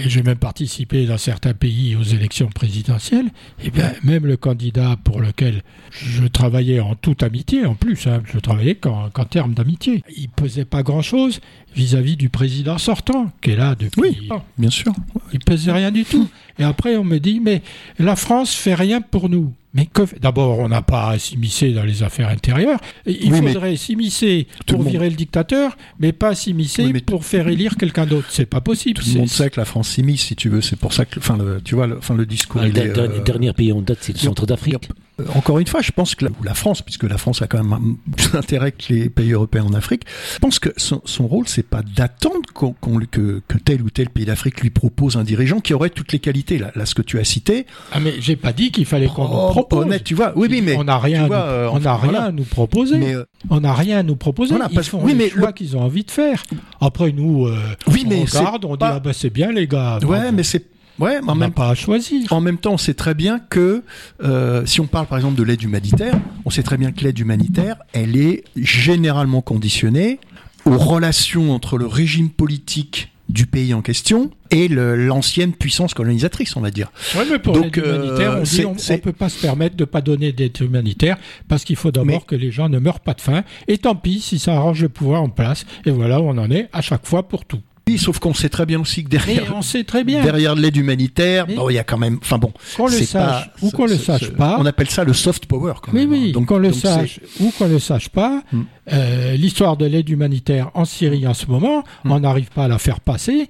j'ai même participé dans certains pays aux élections présidentielles, et eh bien même le candidat pour lequel je travaillais en toute amitié, en plus, hein, je travaillais qu'en termes d'amitié, il pesait pas grand-chose vis-à-vis du président sortant, qui est là depuis... Oui, bien sûr. Il pesait rien du tout. Et après, on me dit, mais la France fait rien pour nous. Mais d'abord, on n'a pas à s'immiscer dans les affaires intérieures. Il faudrait s'immiscer pour virer le dictateur, mais pas s'immiscer pour faire élire quelqu'un d'autre. C'est pas possible. Tout le monde sait que la France s'immisce, si tu veux. C'est pour ça que, enfin, tu vois, le, enfin, le discours. Ah, le, euh, dernier pays en date, c'est le centre d'Afrique. Euh, encore une fois, je pense que la, France, puisque la France a quand même plus d'intérêt que les pays européens en Afrique, je pense que son, son rôle, c'est pas d'attendre qu'on, que, que, tel ou tel pays d'Afrique lui propose un dirigeant qui aurait toutes les qualités. Là, là ce que tu as cité. Ah, mais j'ai pas dit qu'il fallait qu'on nous propose. Honnête, tu vois. Oui, oui, mais on n'a rien, nous, euh, on n'a rien à nous proposer. Mais euh, on n'a rien à nous proposer. Voilà, Ils font oui, mais choix qu'ils ont envie de faire. Après, nous, oui, on mais regarde, on dit ah bah c'est bien les gars. Ouais, mais c'est Ouais, mais en même pas à choisir. En même temps, on sait très bien que euh, si on parle par exemple de l'aide humanitaire, on sait très bien que l'aide humanitaire, elle est généralement conditionnée aux relations entre le régime politique du pays en question et l'ancienne puissance colonisatrice, on va dire. Oui, mais pour l'aide humanitaire, on dit on ne peut pas se permettre de ne pas donner d'aide humanitaire parce qu'il faut d'abord que les gens ne meurent pas de faim. Et tant pis si ça arrange le pouvoir en place. Et voilà où on en est à chaque fois pour tout. Oui, sauf qu'on sait très bien aussi que Mais derrière, on sait très bien. derrière l'aide humanitaire, Mais- il y a quand même. Enfin bon, Qu'on le sache pas- ou qu'on le sache pas. On appelle ça le soft power. Quand Oui, même, hein. oui, Donc- qu'on le donc sache ou qu'on le sache pas, Hmm. euh, l'histoire de l'aide humanitaire en Syrie en ce moment, Hmm. on n'arrive pas à la faire passer.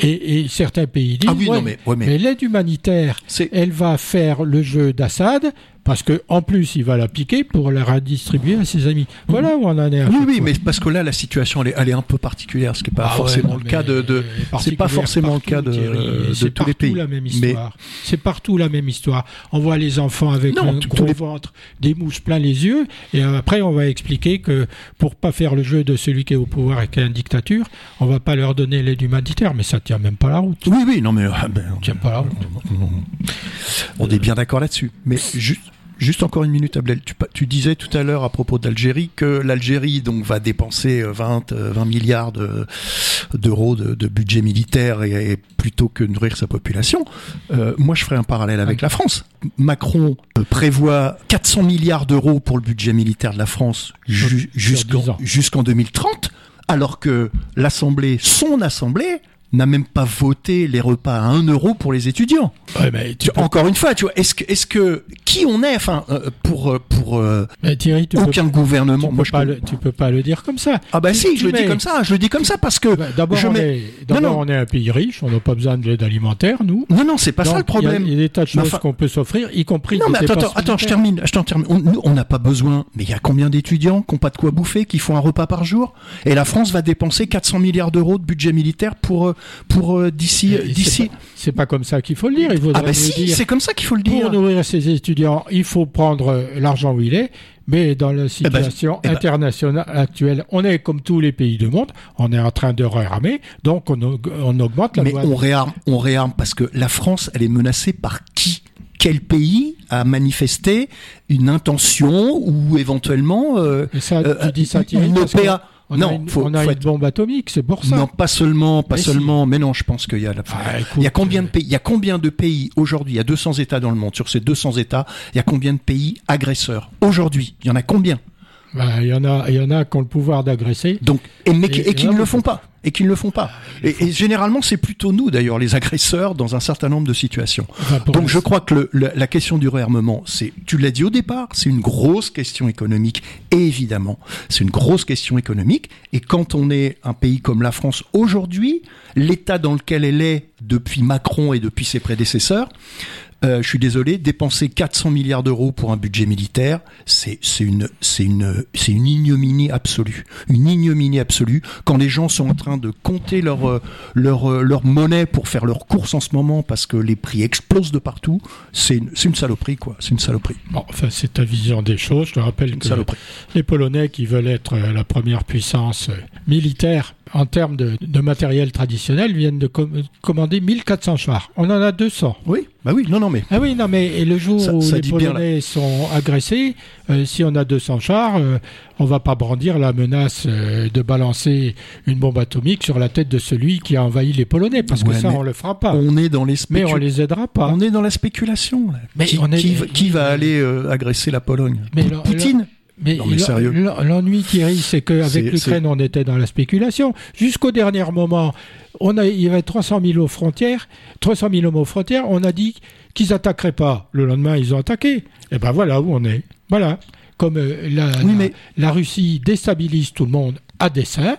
Et, et certains pays disent Ah oui, ouais, non, mais, ouais, mais mais l'aide humanitaire, elle va faire le jeu d'Assad parce que en plus il va la piquer pour la redistribuer à ses amis. Voilà où on en est. à Oui, oui, fois. mais parce que là, la situation, elle est, elle est un peu particulière, ce qui n'est pas Ah forcément le mais cas de. est c'est pas forcément le cas de, Thierry, de tous les partout pays. la même Mais- histoire. C'est partout la même histoire. On voit les enfants avec Non, un gros les- ventre, des mouches plein les yeux, et après on va expliquer que pour pas faire le jeu de celui qui est au pouvoir et qui a une dictature, on va pas leur donner l'aide humanitaire, mais ça tient même pas la route. Oui, oui, non, mais. ah, ben, tient pas la route. on est bien d'accord là-dessus. Mais juste. Juste encore une minute, Abdel. Tu, disais tout à l'heure à propos d'Algérie que l'Algérie donc va dépenser euh, 20, euh, 20 milliards de- d'euros de, de budget militaire et, et plutôt que nourrir sa population. Euh, moi, je ferai un parallèle avec la France. Macron euh, prévoit 400 milliards d'euros pour le budget militaire de la France ju- Sur- sur 10 jusqu'en ans. jusqu'en 2030, alors que l'Assemblée, son Assemblée, n'a même pas voté les repas à 1 euro pour les étudiants. Ouais, mais tu Tu- peux- encore une fois, tu vois, est-ce que, est-ce que qui on est, enfin, euh, pour euh, pour euh, mais Thierry, tu peux, aucun gouvernement. tu Moi, peux je pas peux- le, tu peux pas le dire comme ça. Ah bah tu- si, tu je le dis comme ça. Je le dis comme ça parce que Bah, D'abord, on, mets- on est un pays riche, on n'a pas besoin de l'aide alimentaire, nous. non, non, c'est pas ça le problème. Il y, a, il y a des tas de choses enfin- qu'on peut s'offrir, y compris Non, mais attends, attends, attends, je termine, je t'en termine. On- nous, on n'a pas besoin, mais il y a combien d'étudiants qui n'ont pas de quoi bouffer, qui font un repas par jour? Et la France va dépenser 400 milliards d'euros de budget militaire pour, pour euh, d'ici, d'ici. c'est pas- comme ça qu'il faut le dire. Il Ah bah si, c'est comme ça qu'il faut le dire. pour nourrir ses étudiants, il faut prendre euh, l'argent où il est. Mais dans la ben, situation eh ben- internationale actuelle, on est comme tous les pays du monde, on est en train de réarmer, donc on, aug- on augmente la Mais loi. on réarme, on réarme parce que la France, elle est menacée par qui? Quel pays a manifesté une intention ou éventuellement euh, Et ça, euh, tu dis ça, Thierry, une OPA on Non, a une, faut- on a faut une être- bombe atomique, c'est pour ça. Non, pas seulement, pas Mais si. seulement, mais non, je pense qu'il y a la- Ah, écoute, il y a combien de euh, pays, il y a combien de pays aujourd'hui, il y a 200 États dans le monde. Sur ces 200 États, il y a combien de pays agresseurs aujourd'hui? Il y en a combien? Bah, Il y en a, il y en a qui ont le pouvoir d'agresser. Donc, et, mais, qui- Et- et qui et ne le font pas. Et qui ne le font pas. Et, et généralement, c'est plutôt nous, d'ailleurs, les agresseurs, dans un certain nombre de situations. Enfin, Donc je crois que le- le- la question du réarmement, c'est, tu l'as dit au départ, c'est une grosse question économique, évidemment. C'est une grosse question économique. Et quand on est un pays comme la France aujourd'hui, l'état dans lequel elle est depuis Macron et depuis ses prédécesseurs, euh, je suis désolé, dépenser 400 milliards d'euros pour un budget militaire, c'est une ignominie absolue, une ignominie absolue. Quand les gens sont en train de compter leur euh, leur euh, leur monnaie pour faire leurs courses en ce moment parce que les prix explosent de partout, c'est une, saloperie quoi, c'est une saloperie, Bon, enfin, c'est ta vision des choses. Je te rappelle une que saloperie. les Polonais qui veulent être la première puissance militaire en termes de, de matériel traditionnel viennent de com- commander 1400 chars. On en a 200. Oui, bah oui, non non mais Ah oui, non, mais et le jour Ça- où ça les Polonais sont agressés, euh, si on a 200 chars, euh, on va pas brandir la menace euh, de balancer une bombe atomique sur la tête de celui qui a envahi les Polonais, parce Ouais, que ça, on le fera pas. on est dans les Mais on les aidera pas. On est dans la spéculation. Là. Mais qui, on est- qui va- qui va aller euh, agresser la Pologne? Mais Poutine Mais, Non, mais l'en- sérieux. l'en- l'ennui, Thierry, c'est qu'avec l'Ukraine, on était dans la spéculation. Jusqu'au dernier moment, on a, il y avait 300 000 aux frontières, 300 000 hommes aux frontières. On a dit qu'ils attaqueraient pas. Le lendemain, ils ont attaqué. Et ben voilà où on est. Voilà. Comme euh, la, Oui, la- mais- la Russie déstabilise tout le monde à dessein,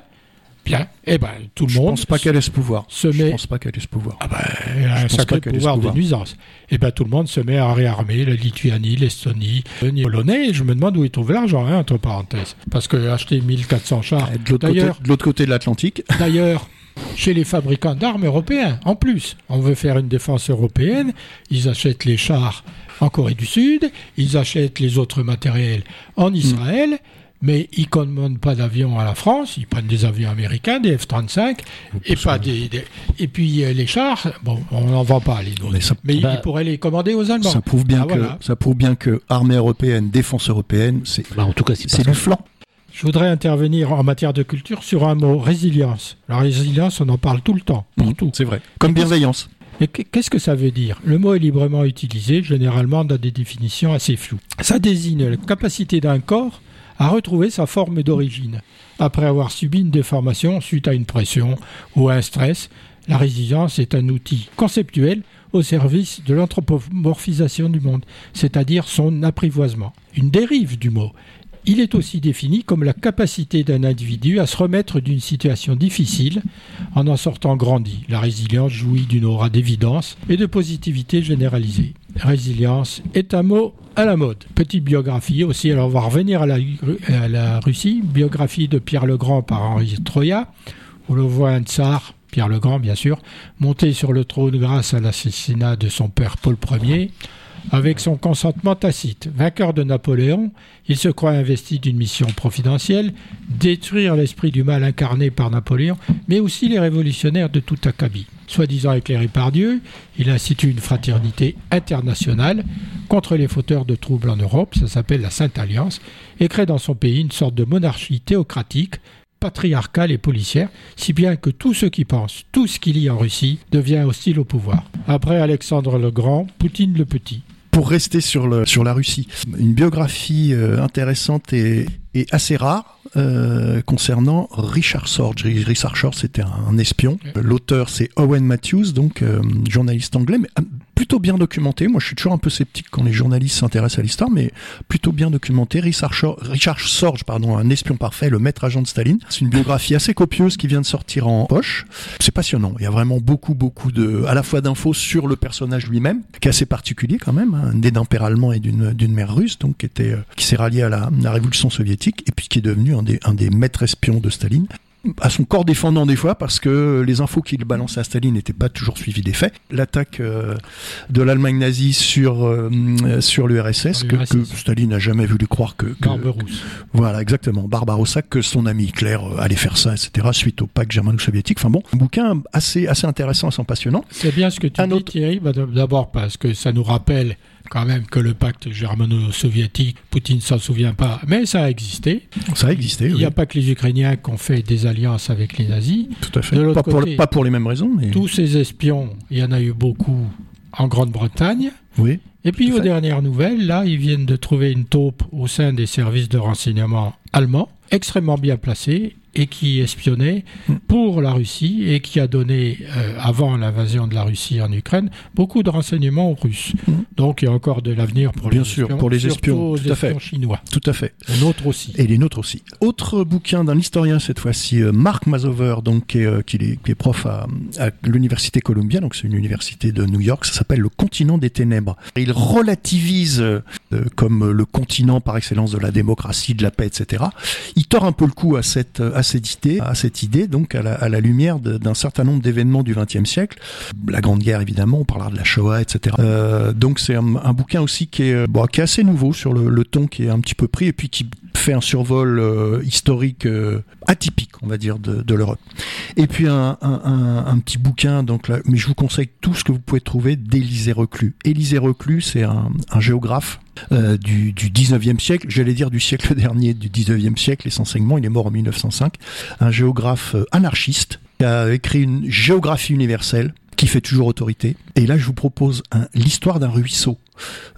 bien, et ben tout le Je monde pense pas qu'elle ait ce pouvoir. se Je met pense pas qu'elle ait ce pouvoir. ah ben, elle a un sacré pouvoir de nuisance. Et ben tout le monde se met à réarmer la Lituanie, l'Estonie, les Polonais. Je me demande où ils trouvent l'argent, hein, entre parenthèses. Parce que acheter 1400 chars. De l'autre côté, de l'autre côté de l'Atlantique, d'ailleurs, chez les fabricants d'armes européens, en plus, on veut faire une défense européenne. Ils achètent les chars en Corée du Sud, ils achètent les autres matériels en Israël. Mais ils commandent pas d'avions à la France, ils prennent des avions américains, des F-35, et pas des, des- et puis euh, les chars, bon, on n'en vend pas les nôtres. Mais ça- Mais Bah, ils pourraient les commander aux Allemands. ça prouve bien Ah, que voilà. ça prouve bien que armée européenne, défense européenne, c'est Bah, en tout cas, c'est c'est pas du flanc. Je voudrais intervenir en matière de culture sur un mot, résilience. La résilience, on en parle tout le temps, pour tout. C'est vrai. Comme bienveillance. Mais qu- qu'est-ce que ça veut dire? Le mot est librement utilisé, généralement dans des définitions assez floues. Ça désigne la capacité d'un corps a retrouvé sa forme d'origine. Après avoir subi une déformation suite à une pression ou à un stress, la résilience est un outil conceptuel au service de l'anthropomorphisation du monde, c'est-à-dire son apprivoisement. Une dérive du mot. Il est aussi défini comme la capacité d'un individu à se remettre d'une situation difficile en en sortant grandi. La résilience jouit d'une aura d'évidence et de positivité généralisée. Résilience est un mot à la mode. Petite biographie aussi, alors on va revenir à la, Russie. Biographie de Pierre le Grand par Henri Troya, où l'on voit un tsar Pierre le Grand bien sûr, monté sur le trône grâce à l'assassinat de son père Paul Ier, avec son consentement tacite. Vainqueur de Napoléon, il se croit investi d'une mission providentielle, détruire l'esprit du mal incarné par Napoléon, mais aussi les révolutionnaires de tout acabit. Soi-disant éclairé par Dieu, il institue une fraternité internationale contre les fauteurs de troubles en Europe, ça s'appelle la Sainte Alliance, et crée dans son pays une sorte de monarchie théocratique patriarcale et policière, si bien que tous ceux qui pensent tout ce qu'il y en Russie devient hostile au pouvoir. Après Alexandre le Grand, Poutine le Petit pour rester sur, le, sur la Russie. Une biographie euh, intéressante et, et, assez rare euh, concernant Richard Sorge. Richard Sorge, c'était un, espion. L'auteur, c'est Owen Matthews, donc euh, journaliste anglais, mais plutôt bien documenté. Moi, je suis toujours un peu sceptique quand les journalistes s'intéressent à l'histoire, mais plutôt bien documenté. Richard, Richard Sorge, pardon, un espion parfait, le maître agent de Staline. C'est une biographie assez copieuse qui vient de sortir en poche. C'est passionnant. Il y a vraiment beaucoup, beaucoup de, à la fois d'infos sur le personnage lui-même, qui est assez particulier quand même, hein, né d'un père allemand et d'une mère russe, donc qui était, euh, qui s'est rallié à la, la révolution soviétique, et puis qui est devenu un des, un des maîtres espions de Staline à son corps défendant des fois parce que les infos qu'il balançait à Staline n'étaient pas toujours suivies des faits. L'attaque euh, de l'Allemagne nazie sur euh, sur l'URSS que, que, Staline n'a jamais voulu croire que, que voilà exactement Barbarossa que son ami Hitler euh, allait faire ça etc suite au pacte germano-soviétique. Enfin bon, un bouquin assez assez intéressant, assez passionnant. C'est bien ce que tu un dis autre... Thierry, bah, d'abord parce que ça nous rappelle quand même que le pacte germano-soviétique, Poutine s'en souvient pas, mais ça a existé. Ça a existé. Il n'y a pas que les Ukrainiens qui ont fait des alliances avec les nazis. Tout à fait. Pas, côté, pour, pas, pour, les mêmes raisons. Mais... Tous ces espions, il y en a eu beaucoup en Grande-Bretagne. Oui. Et puis aux dernières nouvelles, là, ils viennent de trouver une taupe au sein des services de renseignement allemands, extrêmement bien placée et qui espionnait pour la Russie et qui a donné, euh, avant l'invasion de la Russie en Ukraine, beaucoup de renseignements aux Russes. Donc il y a encore de l'avenir pour Bien les sûr, espions, pour les espions, tout les à fait. espions chinois. Tout à fait. Les nôtres aussi. Et les nôtres aussi. Autre bouquin d'un historien cette fois-ci, euh, Mark Mazover, donc qui est, euh, qui est, qui est prof à, à l'université Columbia, donc c'est une université de New York. Ça s'appelle Le continent des ténèbres. Il relativise euh, comme le continent par excellence de la démocratie, de la paix, etc. Il tord un peu le coup à cette à cette idée, à cette idée donc à la, lumière d'un certain nombre d'événements du XXe siècle, la Grande Guerre évidemment, on parlera de la Shoah, etc. Euh, donc c'est un, bouquin aussi qui est bon, qui est assez nouveau sur le, ton qui est un petit peu pris et puis qui fait un survol euh, historique euh, atypique, on va dire, de, l'Europe. Et puis un, petit bouquin, donc là, mais je vous conseille tout ce que vous pouvez trouver d'Élisée Reclus. Élisée Reclus, c'est un, géographe euh, du, du 19e siècle, j'allais dire du siècle dernier, du 19e siècle essentiellement, il est mort en 1905, un géographe anarchiste qui a écrit une géographie universelle qui fait toujours autorité. Et là, je vous propose l'histoire d'un ruisseau.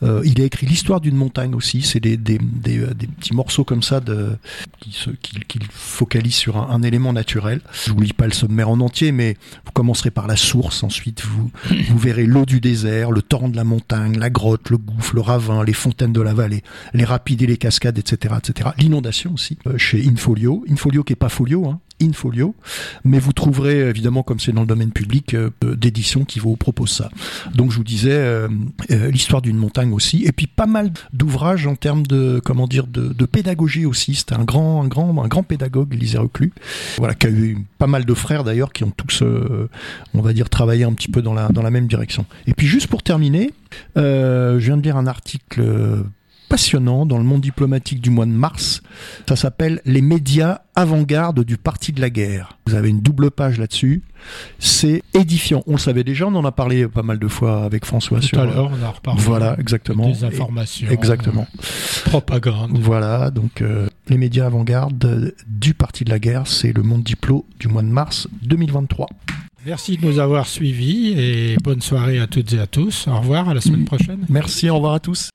Euh, il a écrit l'histoire d'une montagne aussi. C'est des, des, petits morceaux comme ça de, qui, se, qui, qui focalisent sur un, un, élément naturel. Je vous lis pas le sommaire en entier, mais vous commencerez par la source. Ensuite, vous, vous verrez l'eau du désert, le torrent de la montagne, la grotte, le gouffre, le ravin, les fontaines de la vallée, les rapides et les cascades, etc., etc. L'inondation aussi euh, chez Infolio. Infolio qui est pas folio, hein, Infolio, mais vous trouverez évidemment, comme c'est dans le domaine public, euh, d'éditions qui vous proposent ça. Donc je vous disais euh, euh, l'histoire d'une montagne aussi, et puis pas mal d'ouvrages en termes de comment dire de, de pédagogie aussi. C'était un grand, un grand, un grand pédagogue, Élisée Reclus, voilà, qui a eu pas mal de frères d'ailleurs qui ont tous, on va dire, travaillé un petit peu dans la dans la même direction. Et puis juste pour terminer, je viens de lire un article passionnant dans le monde diplomatique du mois de mars. Ça s'appelle Les médias avant-garde du parti de la guerre. Vous avez une double page là-dessus. C'est édifiant. On le savait déjà, on en a parlé pas mal de fois avec François. Tout sur, à l'heure, on a reparlé. Voilà, exactement. Des informations. Exactement. Euh, propagande. Voilà, donc euh, les médias avant-garde du parti de la guerre, c'est le monde diplo du mois de mars 2023. Merci de nous avoir suivis et bonne soirée à toutes et à tous. Au revoir, à la semaine prochaine. Merci, au revoir à tous.